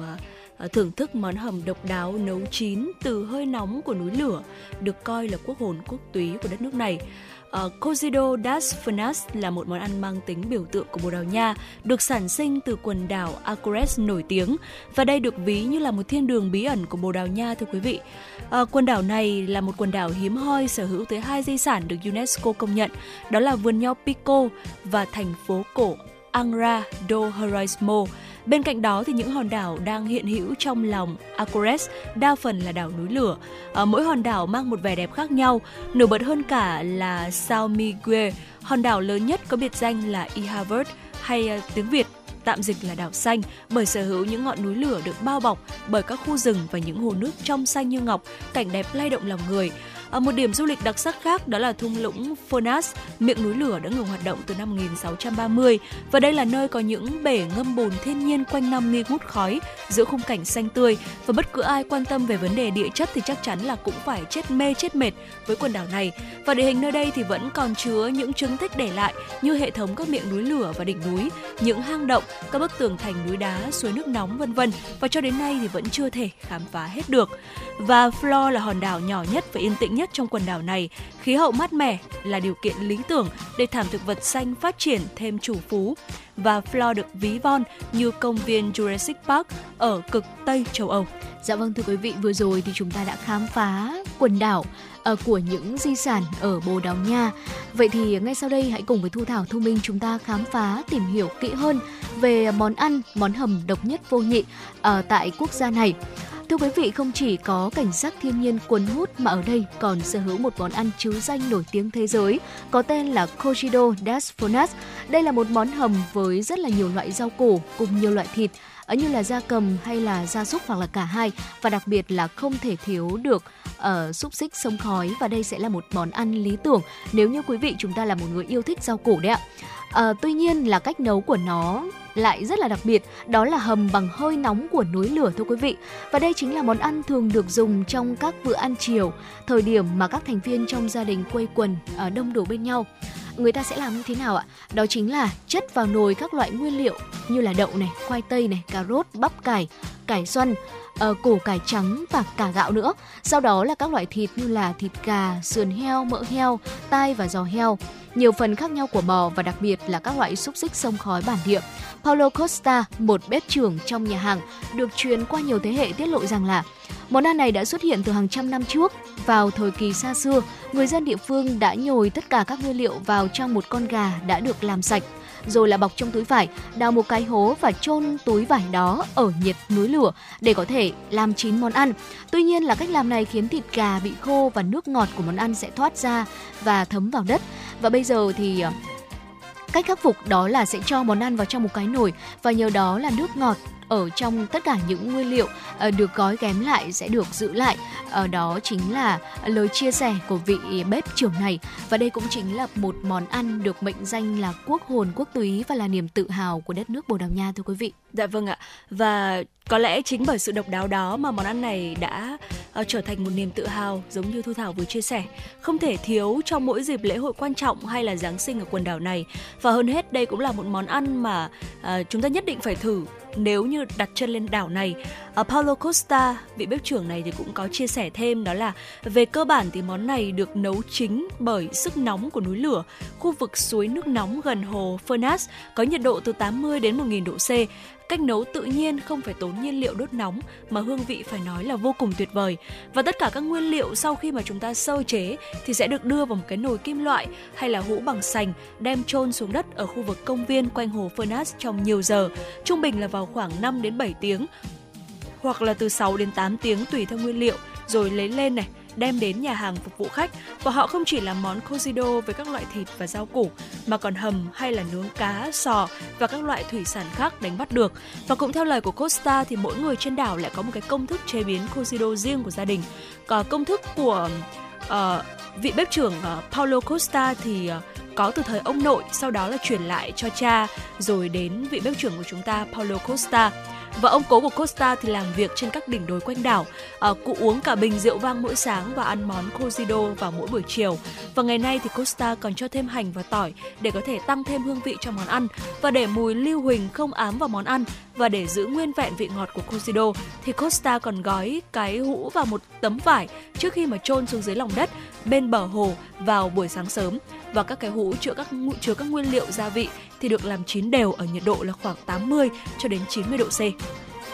uh, thưởng thức món hầm độc đáo nấu chín từ hơi nóng của núi lửa, được coi là quốc hồn quốc túy của đất nước này. Ờ, uh, Cozido das Furnas là một món ăn mang tính biểu tượng của Bồ Đào Nha, được sản sinh từ quần đảo Azores nổi tiếng và đây được ví như là một thiên đường bí ẩn của Bồ Đào Nha thưa quý vị. Uh, quần đảo này là một quần đảo hiếm hoi sở hữu tới hai di sản được UNESCO công nhận, đó là vườn nho Pico và thành phố cổ Angra do Heroismo. Bên cạnh đó thì những hòn đảo đang hiện hữu trong lòng Acores đa phần là đảo núi lửa. Ở mỗi hòn đảo mang một vẻ đẹp khác nhau. Nổi bật hơn cả là Sao Miguel, hòn đảo lớn nhất có biệt danh là Ihavert hay ờ, tiếng Việt tạm dịch là đảo xanh bởi sở hữu những ngọn núi lửa được bao bọc bởi các khu rừng và những hồ nước trong xanh như ngọc, cảnh đẹp lay động lòng người. Ở một điểm du lịch đặc sắc khác đó là thung lũng Phonas, miệng núi lửa đã ngừng hoạt động từ năm 1630 và đây là nơi có những bể ngâm bồn thiên nhiên quanh năm nghi ngút khói giữa khung cảnh xanh tươi và bất cứ ai quan tâm về vấn đề địa chất thì chắc chắn là cũng phải chết mê chết mệt với quần đảo này. Và địa hình nơi đây thì vẫn còn chứa những chứng tích để lại như hệ thống các miệng núi lửa và đỉnh núi, những hang động, các bức tường thành núi đá, suối nước nóng vân vân và cho đến nay thì vẫn chưa thể khám phá hết được. Và Flore là hòn đảo nhỏ nhất và yên tĩnh nhất trong quần đảo này. Khí hậu mát mẻ là điều kiện lý tưởng để thảm thực vật xanh phát triển thêm chủ phú. Và Flore được ví von như công viên Jurassic Park ở cực Tây châu Âu. Dạ vâng thưa quý vị, vừa rồi thì chúng ta đã khám phá quần đảo uh, của những di sản ở Bồ Đào Nha. Vậy thì ngay sau đây hãy cùng với Thu Thảo Thu Minh chúng ta khám phá tìm hiểu kỹ hơn về món ăn, món hầm độc nhất vô nhị ở tại quốc gia này. Thưa quý vị, không chỉ có cảnh sắc thiên nhiên cuốn hút mà ở đây còn sở hữu một món ăn chứ danh nổi tiếng thế giới có tên là Cogido das Đây là một món hầm với rất là nhiều loại rau củ cùng nhiều loại thịt như là da cầm hay là da súc hoặc là cả hai và đặc biệt là không thể thiếu được ở uh, xúc xích sông khói và đây sẽ là một món ăn lý tưởng nếu như quý vị chúng ta là một người yêu thích rau củ đấy ạ. À, tuy nhiên là cách nấu của nó lại rất là đặc biệt, đó là hầm bằng hơi nóng của núi lửa thưa quý vị. Và đây chính là món ăn thường được dùng trong các bữa ăn chiều, thời điểm mà các thành viên trong gia đình quây quần đông đủ bên nhau. Người ta sẽ làm như thế nào ạ? Đó chính là chất vào nồi các loại nguyên liệu như là đậu này, khoai tây này, cà rốt, bắp cải, cải xoăn, uh, củ cải trắng và cả gạo nữa. Sau đó là các loại thịt như là thịt gà, sườn heo, mỡ heo, tai và giò heo nhiều phần khác nhau của bò và đặc biệt là các loại xúc xích sông khói bản địa. Paulo Costa, một bếp trưởng trong nhà hàng, được truyền qua nhiều thế hệ tiết lộ rằng là Món ăn này đã xuất hiện từ hàng trăm năm trước. Vào thời kỳ xa xưa, người dân địa phương đã nhồi tất cả các nguyên liệu vào trong một con gà đã được làm sạch rồi là bọc trong túi vải, đào một cái hố và chôn túi vải đó ở nhiệt núi lửa để có thể làm chín món ăn. Tuy nhiên là cách làm này khiến thịt gà bị khô và nước ngọt của món ăn sẽ thoát ra và thấm vào đất. Và bây giờ thì ờ, cách khắc phục đó là sẽ cho món ăn vào trong một cái nồi và nhờ đó là nước ngọt ở trong tất cả những nguyên liệu ờ, được gói ghém lại sẽ được giữ lại. Ở đó chính là lời chia sẻ của vị bếp trưởng này và đây cũng chính là một món ăn được mệnh danh là quốc hồn, quốc túy và là niềm tự hào của đất nước Bồ Đào Nha, thưa quý vị. Dạ vâng ạ. Và có lẽ chính bởi sự độc đáo đó mà món ăn này đã uh, trở thành một niềm tự hào giống như Thu Thảo vừa chia sẻ. Không thể thiếu trong mỗi dịp lễ hội quan trọng hay là Giáng sinh ở quần đảo này. Và hơn hết đây cũng là một món ăn mà uh, chúng ta nhất định phải thử nếu như đặt chân lên đảo này. Uh, Paulo Costa, vị bếp trưởng này thì cũng có chia sẻ thêm đó là về cơ bản thì món này được nấu chính bởi sức nóng của núi lửa, khu vực suối nước nóng gần hồ Furnas có nhiệt độ từ 80 đến 1000 độ C Cách nấu tự nhiên không phải tốn nhiên liệu đốt nóng mà hương vị phải nói là vô cùng tuyệt vời. Và tất cả các nguyên liệu sau khi mà chúng ta sơ chế thì sẽ được đưa vào một cái nồi kim loại hay là hũ bằng sành đem chôn xuống đất ở khu vực công viên quanh hồ Furnas trong nhiều giờ, trung bình là vào khoảng 5 đến 7 tiếng hoặc là từ 6 đến 8 tiếng tùy theo nguyên liệu rồi lấy lên này đem đến nhà hàng phục vụ khách và họ không chỉ làm món cozido với các loại thịt và rau củ mà còn hầm hay là nướng cá, sò và các loại thủy sản khác đánh bắt được. Và cũng theo lời của Costa thì mỗi người trên đảo lại có một cái công thức chế biến cozido riêng của gia đình. Còn công thức của uh, vị bếp trưởng uh, Paulo Costa thì uh, có từ thời ông nội, sau đó là chuyển lại cho cha, rồi đến vị bếp trưởng của chúng ta Paulo Costa và ông cố của Costa thì làm việc trên các đỉnh đồi quanh đảo. À, cụ uống cả bình rượu vang mỗi sáng và ăn món cozido vào mỗi buổi chiều. Và ngày nay thì Costa còn cho thêm hành và tỏi để có thể tăng thêm hương vị cho món ăn và để mùi lưu huỳnh không ám vào món ăn và để giữ nguyên vẹn vị ngọt của cozido thì Costa còn gói cái hũ vào một tấm vải trước khi mà chôn xuống dưới lòng đất bên bờ hồ vào buổi sáng sớm và các cái hũ chứa các chứa các nguyên liệu gia vị thì được làm chín đều ở nhiệt độ là khoảng 80 cho đến 90 độ C.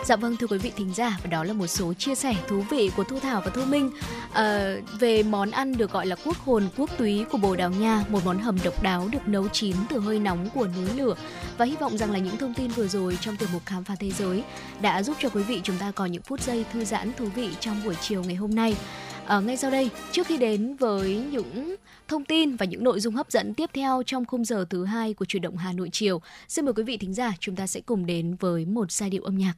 Dạ vâng thưa quý vị thính giả và đó là một số chia sẻ thú vị của Thu Thảo và Thu Minh à, về món ăn được gọi là quốc hồn quốc túy của Bồ Đào Nha, một món hầm độc đáo được nấu chín từ hơi nóng của núi lửa và hy vọng rằng là những thông tin vừa rồi trong tiểu mục khám phá thế giới đã giúp cho quý vị chúng ta có những phút giây thư giãn thú vị trong buổi chiều ngày hôm nay. À, ngay sau đây, trước khi đến với những thông tin và những nội dung hấp dẫn tiếp theo trong khung giờ thứ hai của chuyển động Hà Nội chiều, xin mời quý vị thính giả chúng ta sẽ cùng đến với một giai điệu âm nhạc.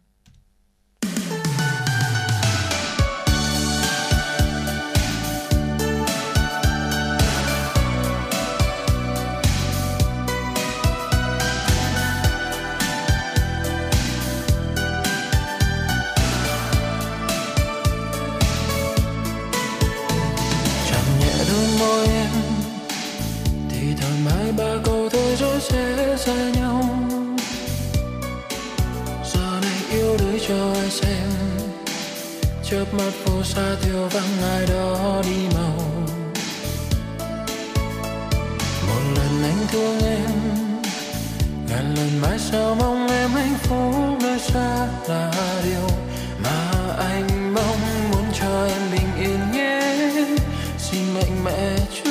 Xa nhau. Giờ này yêu đới cho ai xem. Chớp mắt phố xa thiếu vắng ai đó đi màu một lần anh thương em. Ngàn lần mãi sao mong em hạnh phúc nơi xa là điều mà anh xin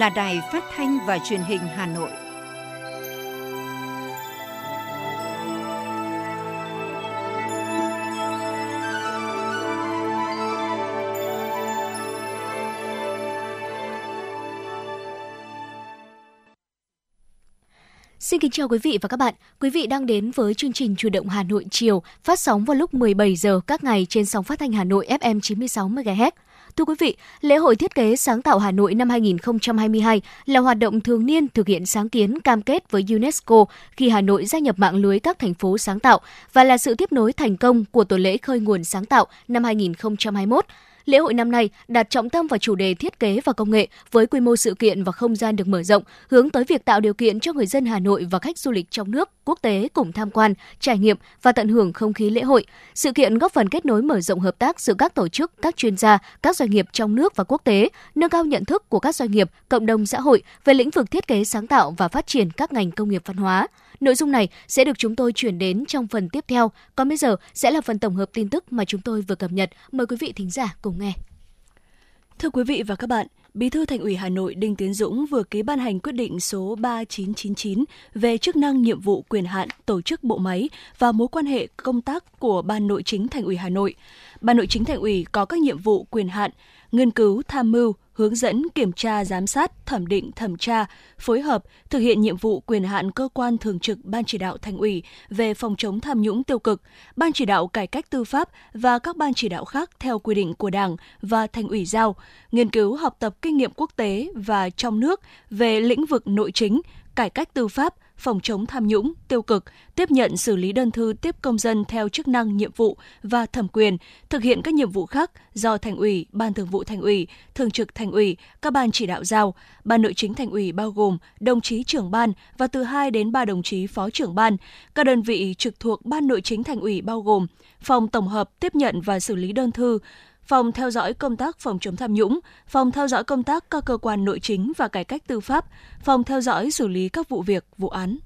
là đài phát thanh và truyền hình Hà Nội. Xin kính chào quý vị và các bạn. Quý vị đang đến với chương trình Chủ động Hà Nội chiều, phát sóng vào lúc 17 giờ các ngày trên sóng phát thanh Hà Nội FM 96 MHz. Thưa quý vị, lễ hội thiết kế sáng tạo Hà Nội năm 2022 là hoạt động thường niên thực hiện sáng kiến cam kết với UNESCO khi Hà Nội gia nhập mạng lưới các thành phố sáng tạo và là sự tiếp nối thành công của tuần lễ khơi nguồn sáng tạo năm 2021. Lễ hội năm nay đặt trọng tâm vào chủ đề thiết kế và công nghệ với quy mô sự kiện và không gian được mở rộng, hướng tới việc tạo điều kiện cho người dân Hà Nội và khách du lịch trong nước, quốc tế cùng tham quan, trải nghiệm và tận hưởng không khí lễ hội. Sự kiện góp phần kết nối mở rộng hợp tác giữa các tổ chức, các chuyên gia, các doanh nghiệp trong nước và quốc tế, nâng cao nhận thức của các doanh nghiệp, cộng đồng xã hội về lĩnh vực thiết kế sáng tạo và phát triển các ngành công nghiệp văn hóa. Nội dung này sẽ được chúng tôi chuyển đến trong phần tiếp theo. Còn bây giờ sẽ là phần tổng hợp tin tức mà chúng tôi vừa cập nhật. Mời quý vị thính giả cùng nghe. Thưa quý vị và các bạn, Bí thư Thành ủy Hà Nội Đinh Tiến Dũng vừa ký ban hành quyết định số 3999 về chức năng nhiệm vụ quyền hạn tổ chức bộ máy và mối quan hệ công tác của Ban Nội chính Thành ủy Hà Nội. Ban Nội chính Thành ủy có các nhiệm vụ quyền hạn nghiên cứu, tham mưu, hướng dẫn, kiểm tra, giám sát, thẩm định, thẩm tra, phối hợp, thực hiện nhiệm vụ quyền hạn cơ quan thường trực Ban chỉ đạo Thành ủy về phòng chống tham nhũng tiêu cực, Ban chỉ đạo cải cách tư pháp và các ban chỉ đạo khác theo quy định của Đảng và Thành ủy giao, nghiên cứu học tập kinh nghiệm quốc tế và trong nước về lĩnh vực nội chính, cải cách tư pháp, phòng chống tham nhũng, tiêu cực, tiếp nhận xử lý đơn thư tiếp công dân theo chức năng nhiệm vụ và thẩm quyền, thực hiện các nhiệm vụ khác do Thành ủy, Ban Thường vụ Thành ủy, Thường trực Thành ủy, các ban chỉ đạo giao. Ban Nội chính Thành ủy bao gồm đồng chí trưởng ban và từ 2 đến 3 đồng chí phó trưởng ban. Các đơn vị trực thuộc Ban Nội chính Thành ủy bao gồm phòng tổng hợp tiếp nhận và xử lý đơn thư, phòng theo dõi công tác phòng chống tham nhũng, phòng theo dõi công tác các cơ quan nội chính và cải cách tư pháp, phòng theo dõi xử lý các vụ việc, vụ án.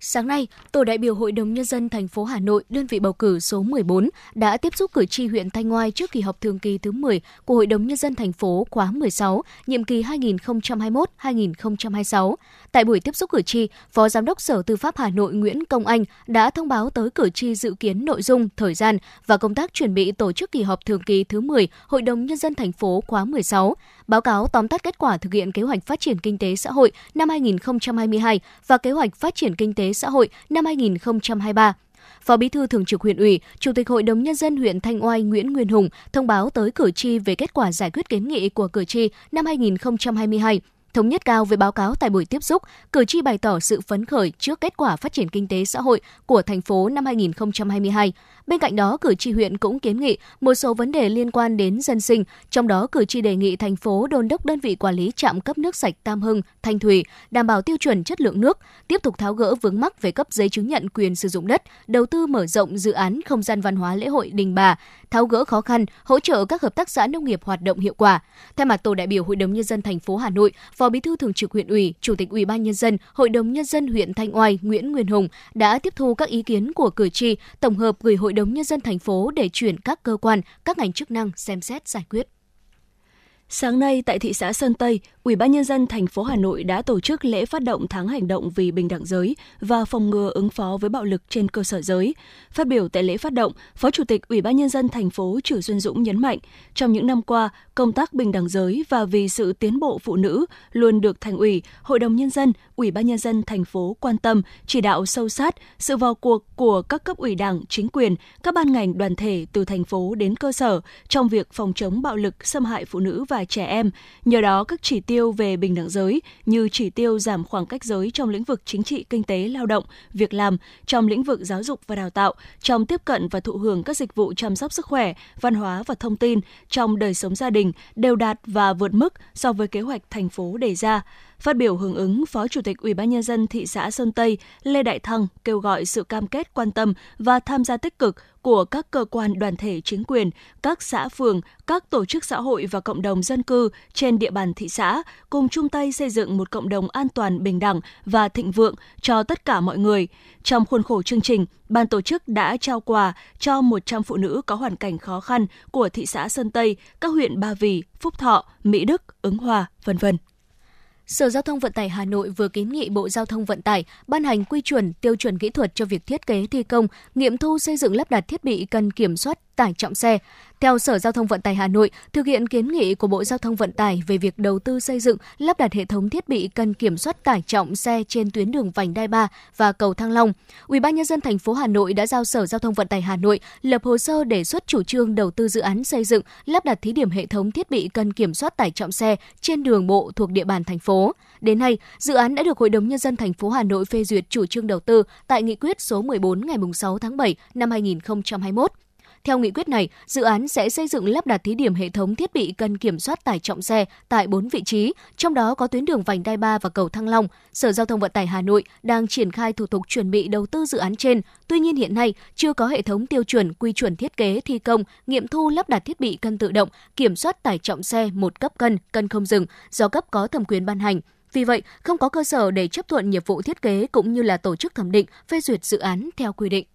Sáng nay, Tổ đại biểu Hội đồng Nhân dân thành phố Hà Nội, đơn vị bầu cử số 14, đã tiếp xúc cử tri huyện Thanh Ngoai trước kỳ họp thường kỳ thứ 10 của Hội đồng Nhân dân thành phố khóa 16, nhiệm kỳ 2021-2026. Tại buổi tiếp xúc cử tri, Phó Giám đốc Sở Tư pháp Hà Nội Nguyễn Công Anh đã thông báo tới cử tri dự kiến nội dung, thời gian và công tác chuẩn bị tổ chức kỳ họp thường kỳ thứ 10 Hội đồng Nhân dân thành phố khóa 16. báo cáo tóm tắt kết quả thực hiện kế hoạch phát triển kinh tế xã hội năm 2022 và kế hoạch phát triển kinh tế xã hội năm 2023. Phó Bí thư Thường trực huyện ủy, Chủ tịch Hội đồng Nhân dân huyện Thanh Oai Nguyễn Nguyên Hùng thông báo tới cử tri về kết quả giải quyết kiến nghị của cử tri năm 2022 thống nhất cao với báo cáo tại buổi tiếp xúc, cử tri bày tỏ sự phấn khởi trước kết quả phát triển kinh tế xã hội của thành phố năm 2022. Bên cạnh đó, cử tri huyện cũng kiến nghị một số vấn đề liên quan đến dân sinh, trong đó cử tri đề nghị thành phố đôn đốc đơn vị quản lý trạm cấp nước sạch Tam Hưng, Thanh Thủy đảm bảo tiêu chuẩn chất lượng nước, tiếp tục tháo gỡ vướng mắc về cấp giấy chứng nhận quyền sử dụng đất, đầu tư mở rộng dự án không gian văn hóa lễ hội Đình Bà, tháo gỡ khó khăn, hỗ trợ các hợp tác xã nông nghiệp hoạt động hiệu quả. Thay mặt tổ đại biểu Hội đồng nhân dân thành phố Hà Nội, Phó Bí thư Thường trực huyện ủy, Chủ tịch Ủy ban nhân dân, Hội đồng nhân dân huyện Thanh Oai Nguyễn Nguyên Hùng đã tiếp thu các ý kiến của cử tri, tổng hợp gửi Hội đồng nhân dân thành phố để chuyển các cơ quan, các ngành chức năng xem xét giải quyết. Sáng nay tại thị xã Sơn Tây, Ủy ban nhân dân thành phố Hà Nội đã tổ chức lễ phát động tháng hành động vì bình đẳng giới và phòng ngừa ứng phó với bạo lực trên cơ sở giới. Phát biểu tại lễ phát động, Phó Chủ tịch Ủy ban nhân dân thành phố Trử Xuân Dũng nhấn mạnh, trong những năm qua, công tác bình đẳng giới và vì sự tiến bộ phụ nữ luôn được Thành ủy, Hội đồng nhân dân, Ủy ban nhân dân thành phố quan tâm, chỉ đạo sâu sát sự vào cuộc của các cấp ủy Đảng, chính quyền, các ban ngành đoàn thể từ thành phố đến cơ sở trong việc phòng chống bạo lực xâm hại phụ nữ và và trẻ em. Nhờ đó các chỉ tiêu về bình đẳng giới như chỉ tiêu giảm khoảng cách giới trong lĩnh vực chính trị, kinh tế, lao động, việc làm, trong lĩnh vực giáo dục và đào tạo, trong tiếp cận và thụ hưởng các dịch vụ chăm sóc sức khỏe, văn hóa và thông tin, trong đời sống gia đình đều đạt và vượt mức so với kế hoạch thành phố đề ra. Phát biểu hưởng ứng, Phó Chủ tịch Ủy ban nhân dân thị xã Sơn Tây Lê Đại Thăng kêu gọi sự cam kết quan tâm và tham gia tích cực của các cơ quan đoàn thể chính quyền, các xã phường, các tổ chức xã hội và cộng đồng dân cư trên địa bàn thị xã cùng chung tay xây dựng một cộng đồng an toàn, bình đẳng và thịnh vượng cho tất cả mọi người. Trong khuôn khổ chương trình, ban tổ chức đã trao quà cho 100 phụ nữ có hoàn cảnh khó khăn của thị xã Sơn Tây, các huyện Ba Vì, Phúc Thọ, Mỹ Đức, Ứng Hòa, vân vân. Sở Giao thông Vận tải Hà Nội vừa kiến nghị Bộ Giao thông Vận tải ban hành quy chuẩn tiêu chuẩn kỹ thuật cho việc thiết kế thi công, nghiệm thu xây dựng lắp đặt thiết bị cần kiểm soát tải trọng xe. Theo Sở Giao thông Vận tải Hà Nội, thực hiện kiến nghị của Bộ Giao thông Vận tải về việc đầu tư xây dựng, lắp đặt hệ thống thiết bị cần kiểm soát tải trọng xe trên tuyến đường vành đai 3 và cầu Thăng Long, Ủy ban nhân dân thành phố Hà Nội đã giao Sở Giao thông Vận tải Hà Nội lập hồ sơ đề xuất chủ trương đầu tư dự án xây dựng, lắp đặt thí điểm hệ thống thiết bị cần kiểm soát tải trọng xe trên đường bộ thuộc địa bàn thành phố. Đến nay, dự án đã được Hội đồng nhân dân thành phố Hà Nội phê duyệt chủ trương đầu tư tại nghị quyết số 14 ngày 6 tháng 7 năm 2021. Theo nghị quyết này, dự án sẽ xây dựng lắp đặt thí điểm hệ thống thiết bị cân kiểm soát tải trọng xe tại 4 vị trí, trong đó có tuyến đường vành đai 3 và cầu Thăng Long. Sở Giao thông Vận tải Hà Nội đang triển khai thủ tục chuẩn bị đầu tư dự án trên. Tuy nhiên hiện nay chưa có hệ thống tiêu chuẩn quy chuẩn thiết kế thi công, nghiệm thu lắp đặt thiết bị cân tự động, kiểm soát tải trọng xe một cấp cân, cân không dừng do cấp có thẩm quyền ban hành. Vì vậy, không có cơ sở để chấp thuận nhiệm vụ thiết kế cũng như là tổ chức thẩm định, phê duyệt dự án theo quy định.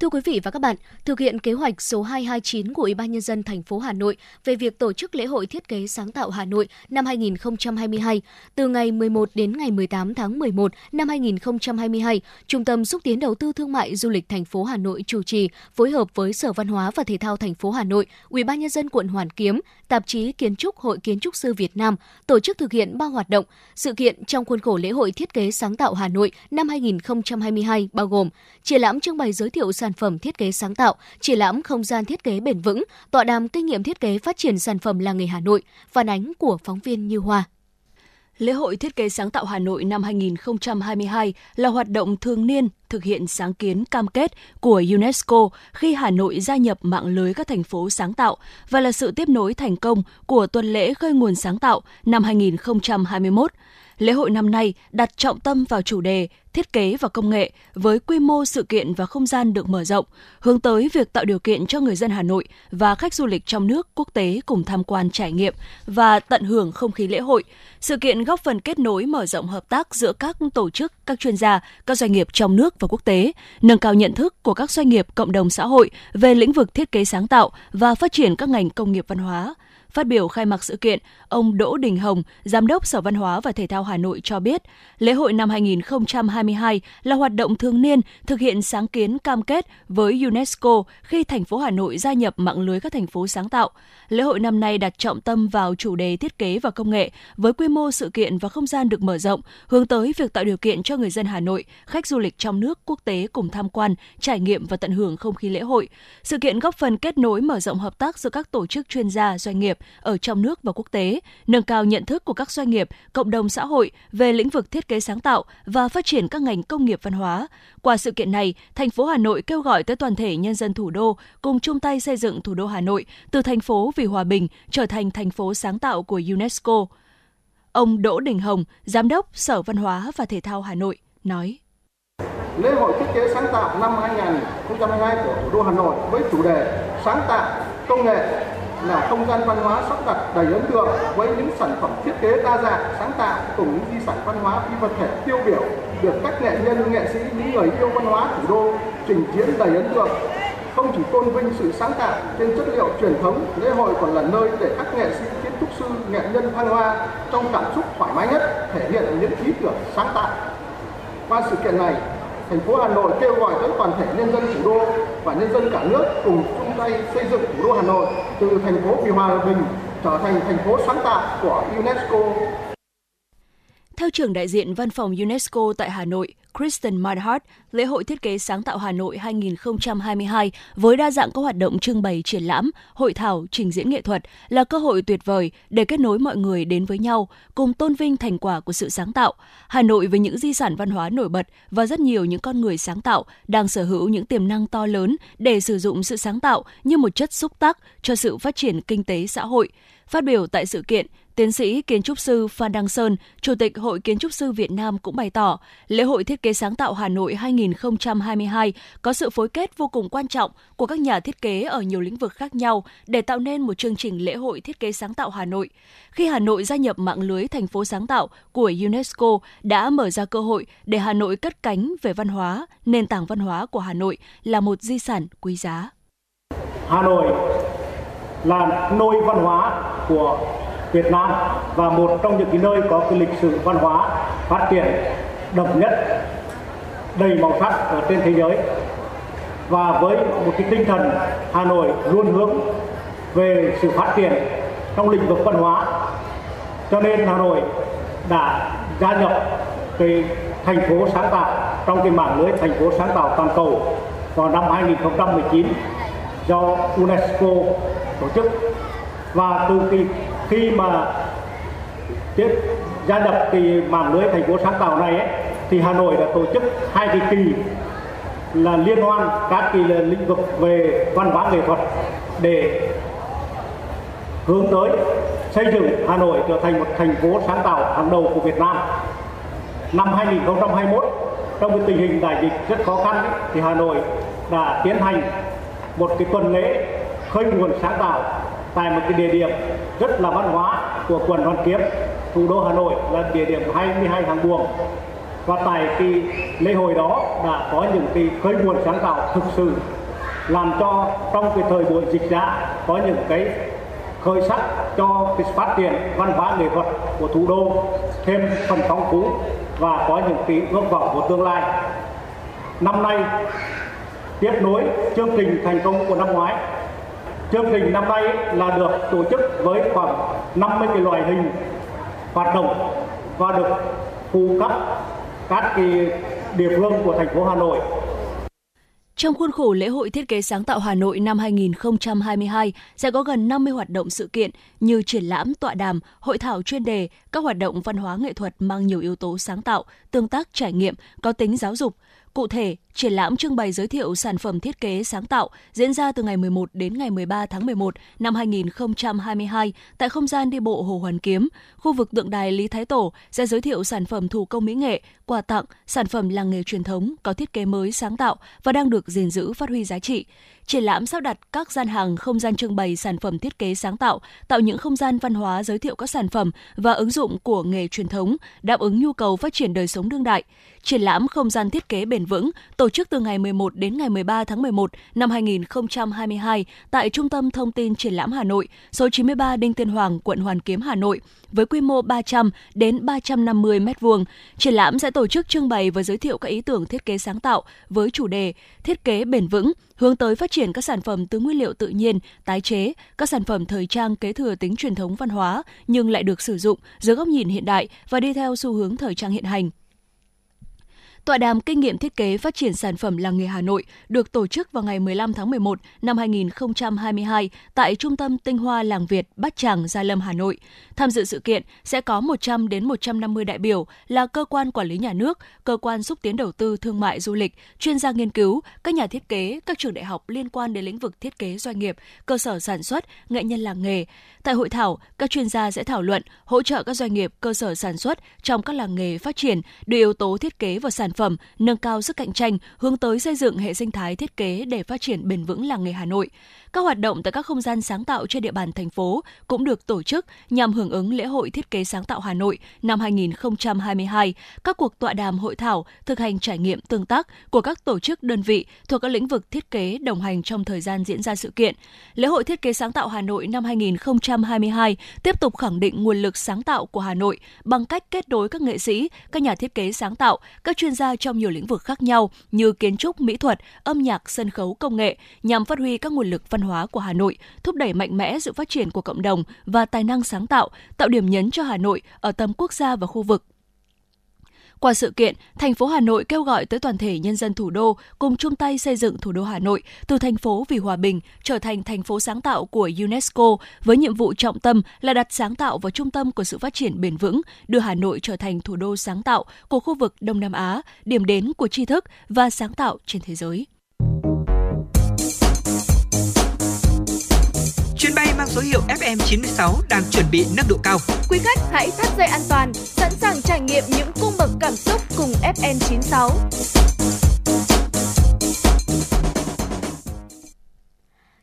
Thưa quý vị và các bạn, thực hiện kế hoạch số 229 của Ủy ban nhân dân thành phố Hà Nội về việc tổ chức lễ hội thiết kế sáng tạo Hà Nội năm 2022, từ ngày 11 đến ngày 18 tháng 11 năm 2022, Trung tâm xúc tiến đầu tư thương mại du lịch thành phố Hà Nội chủ trì phối hợp với Sở Văn hóa và Thể thao thành phố Hà Nội, Ủy ban nhân dân quận Hoàn Kiếm, tạp chí Kiến trúc Hội Kiến trúc sư Việt Nam tổ chức thực hiện ba hoạt động. Sự kiện trong khuôn khổ lễ hội thiết kế sáng tạo Hà Nội năm 2022 bao gồm triển lãm trưng bày giới thiệu sản sản phẩm thiết kế sáng tạo, triển lãm không gian thiết kế bền vững, tọa đàm kinh nghiệm thiết kế phát triển sản phẩm làng nghề Hà Nội, phản ánh của phóng viên Như Hoa. Lễ hội thiết kế sáng tạo Hà Nội năm 2022 là hoạt động thường niên thực hiện sáng kiến cam kết của UNESCO khi Hà Nội gia nhập mạng lưới các thành phố sáng tạo và là sự tiếp nối thành công của tuần lễ khơi nguồn sáng tạo năm 2021. Lễ hội năm nay đặt trọng tâm vào chủ đề thiết kế và công nghệ với quy mô sự kiện và không gian được mở rộng, hướng tới việc tạo điều kiện cho người dân Hà Nội và khách du lịch trong nước quốc tế cùng tham quan trải nghiệm và tận hưởng không khí lễ hội. Sự kiện góp phần kết nối mở rộng hợp tác giữa các tổ chức, các chuyên gia, các doanh nghiệp trong nước và quốc tế, nâng cao nhận thức của các doanh nghiệp cộng đồng xã hội về lĩnh vực thiết kế sáng tạo và phát triển các ngành công nghiệp văn hóa Phát biểu khai mạc sự kiện, ông Đỗ Đình Hồng, Giám đốc Sở Văn hóa và Thể thao Hà Nội cho biết, lễ hội năm 2022 là hoạt động thường niên thực hiện sáng kiến cam kết với UNESCO khi thành phố Hà Nội gia nhập mạng lưới các thành phố sáng tạo. Lễ hội năm nay đặt trọng tâm vào chủ đề thiết kế và công nghệ với quy mô sự kiện và không gian được mở rộng, hướng tới việc tạo điều kiện cho người dân Hà Nội, khách du lịch trong nước, quốc tế cùng tham quan, trải nghiệm và tận hưởng không khí lễ hội. Sự kiện góp phần kết nối mở rộng hợp tác giữa các tổ chức chuyên gia, doanh nghiệp ở trong nước và quốc tế, nâng cao nhận thức của các doanh nghiệp, cộng đồng xã hội về lĩnh vực thiết kế sáng tạo và phát triển các ngành công nghiệp văn hóa. Qua sự kiện này, thành phố Hà Nội kêu gọi tới toàn thể nhân dân thủ đô cùng chung tay xây dựng thủ đô Hà Nội từ thành phố vì hòa bình trở thành thành phố sáng tạo của UNESCO. Ông Đỗ Đình Hồng, Giám đốc Sở Văn hóa và Thể thao Hà Nội, nói. Lễ hội thiết kế sáng tạo năm 2022 của thủ đô Hà Nội với chủ đề sáng tạo, công nghệ là không gian văn hóa sắp đặt đầy ấn tượng với những sản phẩm thiết kế đa dạng, sáng tạo cùng những di sản văn hóa phi vật thể tiêu biểu được các nghệ nhân, nghệ sĩ, những người yêu văn hóa thủ đô trình diễn đầy ấn tượng. Không chỉ tôn vinh sự sáng tạo trên chất liệu truyền thống, lễ hội còn là nơi để các nghệ sĩ, kiến trúc sư, nghệ nhân thăng hoa trong cảm xúc thoải mái nhất, thể hiện những ý tưởng sáng tạo. Qua sự kiện này, thành phố Hà Nội kêu gọi tới toàn thể nhân dân thủ đô và nhân dân cả nước cùng chung tay xây dựng thủ đô Hà Nội, từ thành phố vì hòa bình trở thành thành phố sáng tạo của UNESCO. Theo trưởng đại diện Văn phòng UNESCO tại Hà Nội, Kristen Meinhardt, lễ hội thiết kế sáng tạo Hà Nội 2022 với đa dạng các hoạt động trưng bày triển lãm, hội thảo, trình diễn nghệ thuật là cơ hội tuyệt vời để kết nối mọi người đến với nhau, cùng tôn vinh thành quả của sự sáng tạo. Hà Nội với những di sản văn hóa nổi bật và rất nhiều những con người sáng tạo đang sở hữu những tiềm năng to lớn để sử dụng sự sáng tạo như một chất xúc tác cho sự phát triển kinh tế xã hội. Phát biểu tại sự kiện, Tiến sĩ kiến trúc sư Phan Đăng Sơn, Chủ tịch Hội Kiến trúc sư Việt Nam cũng bày tỏ, lễ hội thiết kế sáng tạo Hà Nội 2022 có sự phối kết vô cùng quan trọng của các nhà thiết kế ở nhiều lĩnh vực khác nhau để tạo nên một chương trình lễ hội thiết kế sáng tạo Hà Nội. Khi Hà Nội gia nhập mạng lưới thành phố sáng tạo của UNESCO đã mở ra cơ hội để Hà Nội cất cánh về văn hóa, nền tảng văn hóa của Hà Nội là một di sản quý giá. Hà Nội là nôi văn hóa của Việt Nam và một trong những cái nơi có cái lịch sử văn hóa phát triển độc nhất, đầy màu sắc ở trên thế giới. Và với một cái tinh thần Hà Nội luôn hướng về sự phát triển trong lĩnh vực văn hóa, cho nên Hà Nội đã gia nhập cái thành phố sáng tạo trong cái mạng lưới thành phố sáng tạo toàn cầu vào năm 2019 do UNESCO tổ chức. Và từ khi khi mà tiếp gia nhập thì mạng lưới thành phố sáng tạo này ấy, thì Hà Nội đã tổ chức hai cái kỳ là liên hoan các kỳ là lĩnh vực về văn hóa nghệ thuật để hướng tới xây dựng Hà Nội trở thành một thành phố sáng tạo hàng đầu của Việt Nam. Năm 2021 trong cái tình hình đại dịch rất khó khăn ấy, thì Hà Nội đã tiến hành một cái tuần lễ khơi nguồn sáng tạo tại một cái địa điểm rất là văn hóa của quận Hoàn Kiếm, thủ đô Hà Nội là địa điểm 22 hàng buồm. Và tại cái lễ hội đó đã có những cái khơi nguồn sáng tạo thực sự làm cho trong cái thời buổi dịch giá có những cái khởi sắc cho cái phát triển văn hóa nghệ thuật của thủ đô thêm phần phong phú và có những cái ước vọng của tương lai. Năm nay tiếp nối chương trình thành công của năm ngoái Chương trình năm nay là được tổ chức với khoảng 50 cái loại hình hoạt động và được phụ cấp các cái địa phương của thành phố Hà Nội. Trong khuôn khổ lễ hội thiết kế sáng tạo Hà Nội năm 2022 sẽ có gần 50 hoạt động sự kiện như triển lãm, tọa đàm, hội thảo chuyên đề, các hoạt động văn hóa nghệ thuật mang nhiều yếu tố sáng tạo, tương tác trải nghiệm, có tính giáo dục, Cụ thể, triển lãm trưng bày giới thiệu sản phẩm thiết kế sáng tạo diễn ra từ ngày 11 đến ngày 13 tháng 11 năm 2022 tại không gian đi bộ Hồ Hoàn Kiếm. Khu vực tượng đài Lý Thái Tổ sẽ giới thiệu sản phẩm thủ công mỹ nghệ, quà tặng, sản phẩm làng nghề truyền thống có thiết kế mới sáng tạo và đang được gìn giữ phát huy giá trị. Triển lãm sắp đặt các gian hàng không gian trưng bày sản phẩm thiết kế sáng tạo, tạo những không gian văn hóa giới thiệu các sản phẩm và ứng dụng của nghề truyền thống, đáp ứng nhu cầu phát triển đời sống đương đại. Triển lãm không gian thiết kế bền vững tổ tổ chức từ ngày 11 đến ngày 13 tháng 11 năm 2022 tại Trung tâm Thông tin Triển lãm Hà Nội, số 93 Đinh Tiên Hoàng, quận Hoàn Kiếm, Hà Nội với quy mô 300 đến 350 m2. Triển lãm sẽ tổ chức trưng bày và giới thiệu các ý tưởng thiết kế sáng tạo với chủ đề Thiết kế bền vững, hướng tới phát triển các sản phẩm từ nguyên liệu tự nhiên, tái chế, các sản phẩm thời trang kế thừa tính truyền thống văn hóa nhưng lại được sử dụng dưới góc nhìn hiện đại và đi theo xu hướng thời trang hiện hành. Tọa đàm kinh nghiệm thiết kế phát triển sản phẩm làng nghề Hà Nội được tổ chức vào ngày 15 tháng 11 năm 2022 tại Trung tâm Tinh Hoa Làng Việt Bát Tràng, Gia Lâm, Hà Nội. Tham dự sự kiện sẽ có 100 đến 150 đại biểu là cơ quan quản lý nhà nước, cơ quan xúc tiến đầu tư thương mại du lịch, chuyên gia nghiên cứu, các nhà thiết kế, các trường đại học liên quan đến lĩnh vực thiết kế doanh nghiệp, cơ sở sản xuất, nghệ nhân làng nghề. Tại hội thảo, các chuyên gia sẽ thảo luận hỗ trợ các doanh nghiệp, cơ sở sản xuất trong các làng nghề phát triển đưa yếu tố thiết kế vào sản phẩm, nâng cao sức cạnh tranh, hướng tới xây dựng hệ sinh thái thiết kế để phát triển bền vững làng nghề Hà Nội. Các hoạt động tại các không gian sáng tạo trên địa bàn thành phố cũng được tổ chức nhằm hưởng ứng lễ hội thiết kế sáng tạo Hà Nội năm 2022, các cuộc tọa đàm hội thảo, thực hành trải nghiệm tương tác của các tổ chức đơn vị thuộc các lĩnh vực thiết kế đồng hành trong thời gian diễn ra sự kiện. Lễ hội thiết kế sáng tạo Hà Nội năm 2022 tiếp tục khẳng định nguồn lực sáng tạo của Hà Nội bằng cách kết nối các nghệ sĩ, các nhà thiết kế sáng tạo, các chuyên gia trong nhiều lĩnh vực khác nhau như kiến trúc, mỹ thuật, âm nhạc, sân khấu, công nghệ nhằm phát huy các nguồn lực văn hóa của Hà Nội, thúc đẩy mạnh mẽ sự phát triển của cộng đồng và tài năng sáng tạo, tạo điểm nhấn cho Hà Nội ở tầm quốc gia và khu vực. Qua sự kiện, thành phố Hà Nội kêu gọi tới toàn thể nhân dân thủ đô cùng chung tay xây dựng thủ đô Hà Nội từ thành phố vì hòa bình trở thành thành phố sáng tạo của UNESCO với nhiệm vụ trọng tâm là đặt sáng tạo vào trung tâm của sự phát triển bền vững, đưa Hà Nội trở thành thủ đô sáng tạo của khu vực Đông Nam Á, điểm đến của tri thức và sáng tạo trên thế giới. Chuyến bay mang số hiệu FM96 đang chuẩn bị nâng độ cao. Quý khách hãy thắt dây an toàn, sẵn sàng trải nghiệm những cung bậc cảm xúc cùng FN96.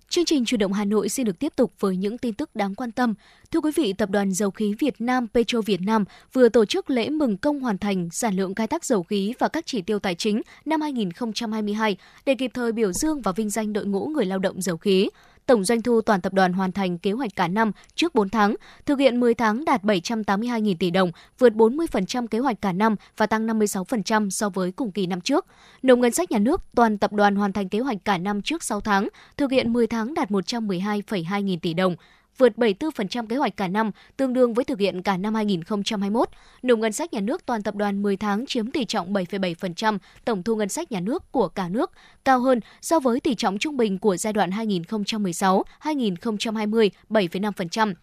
Chương trình Chủ động Hà Nội xin được tiếp tục với những tin tức đáng quan tâm. Thưa quý vị, Tập đoàn Dầu khí Việt Nam Petro Việt Nam vừa tổ chức lễ mừng công hoàn thành sản lượng khai thác dầu khí và các chỉ tiêu tài chính năm 2022 để kịp thời biểu dương và vinh danh đội ngũ người lao động dầu khí. Tổng doanh thu toàn tập đoàn hoàn thành kế hoạch cả năm trước 4 tháng, thực hiện 10 tháng đạt 782.000 tỷ đồng, vượt 40% kế hoạch cả năm và tăng 56% so với cùng kỳ năm trước. Nộp ngân sách nhà nước, toàn tập đoàn hoàn thành kế hoạch cả năm trước 6 tháng, thực hiện 10 tháng đạt 112,2 nghìn tỷ đồng, vượt 74% kế hoạch cả năm, tương đương với thực hiện cả năm 2021. Nộp ngân sách nhà nước toàn tập đoàn 10 tháng chiếm tỷ trọng 7,7% tổng thu ngân sách nhà nước của cả nước, cao hơn so với tỷ trọng trung bình của giai đoạn 2016-2020 7,5%.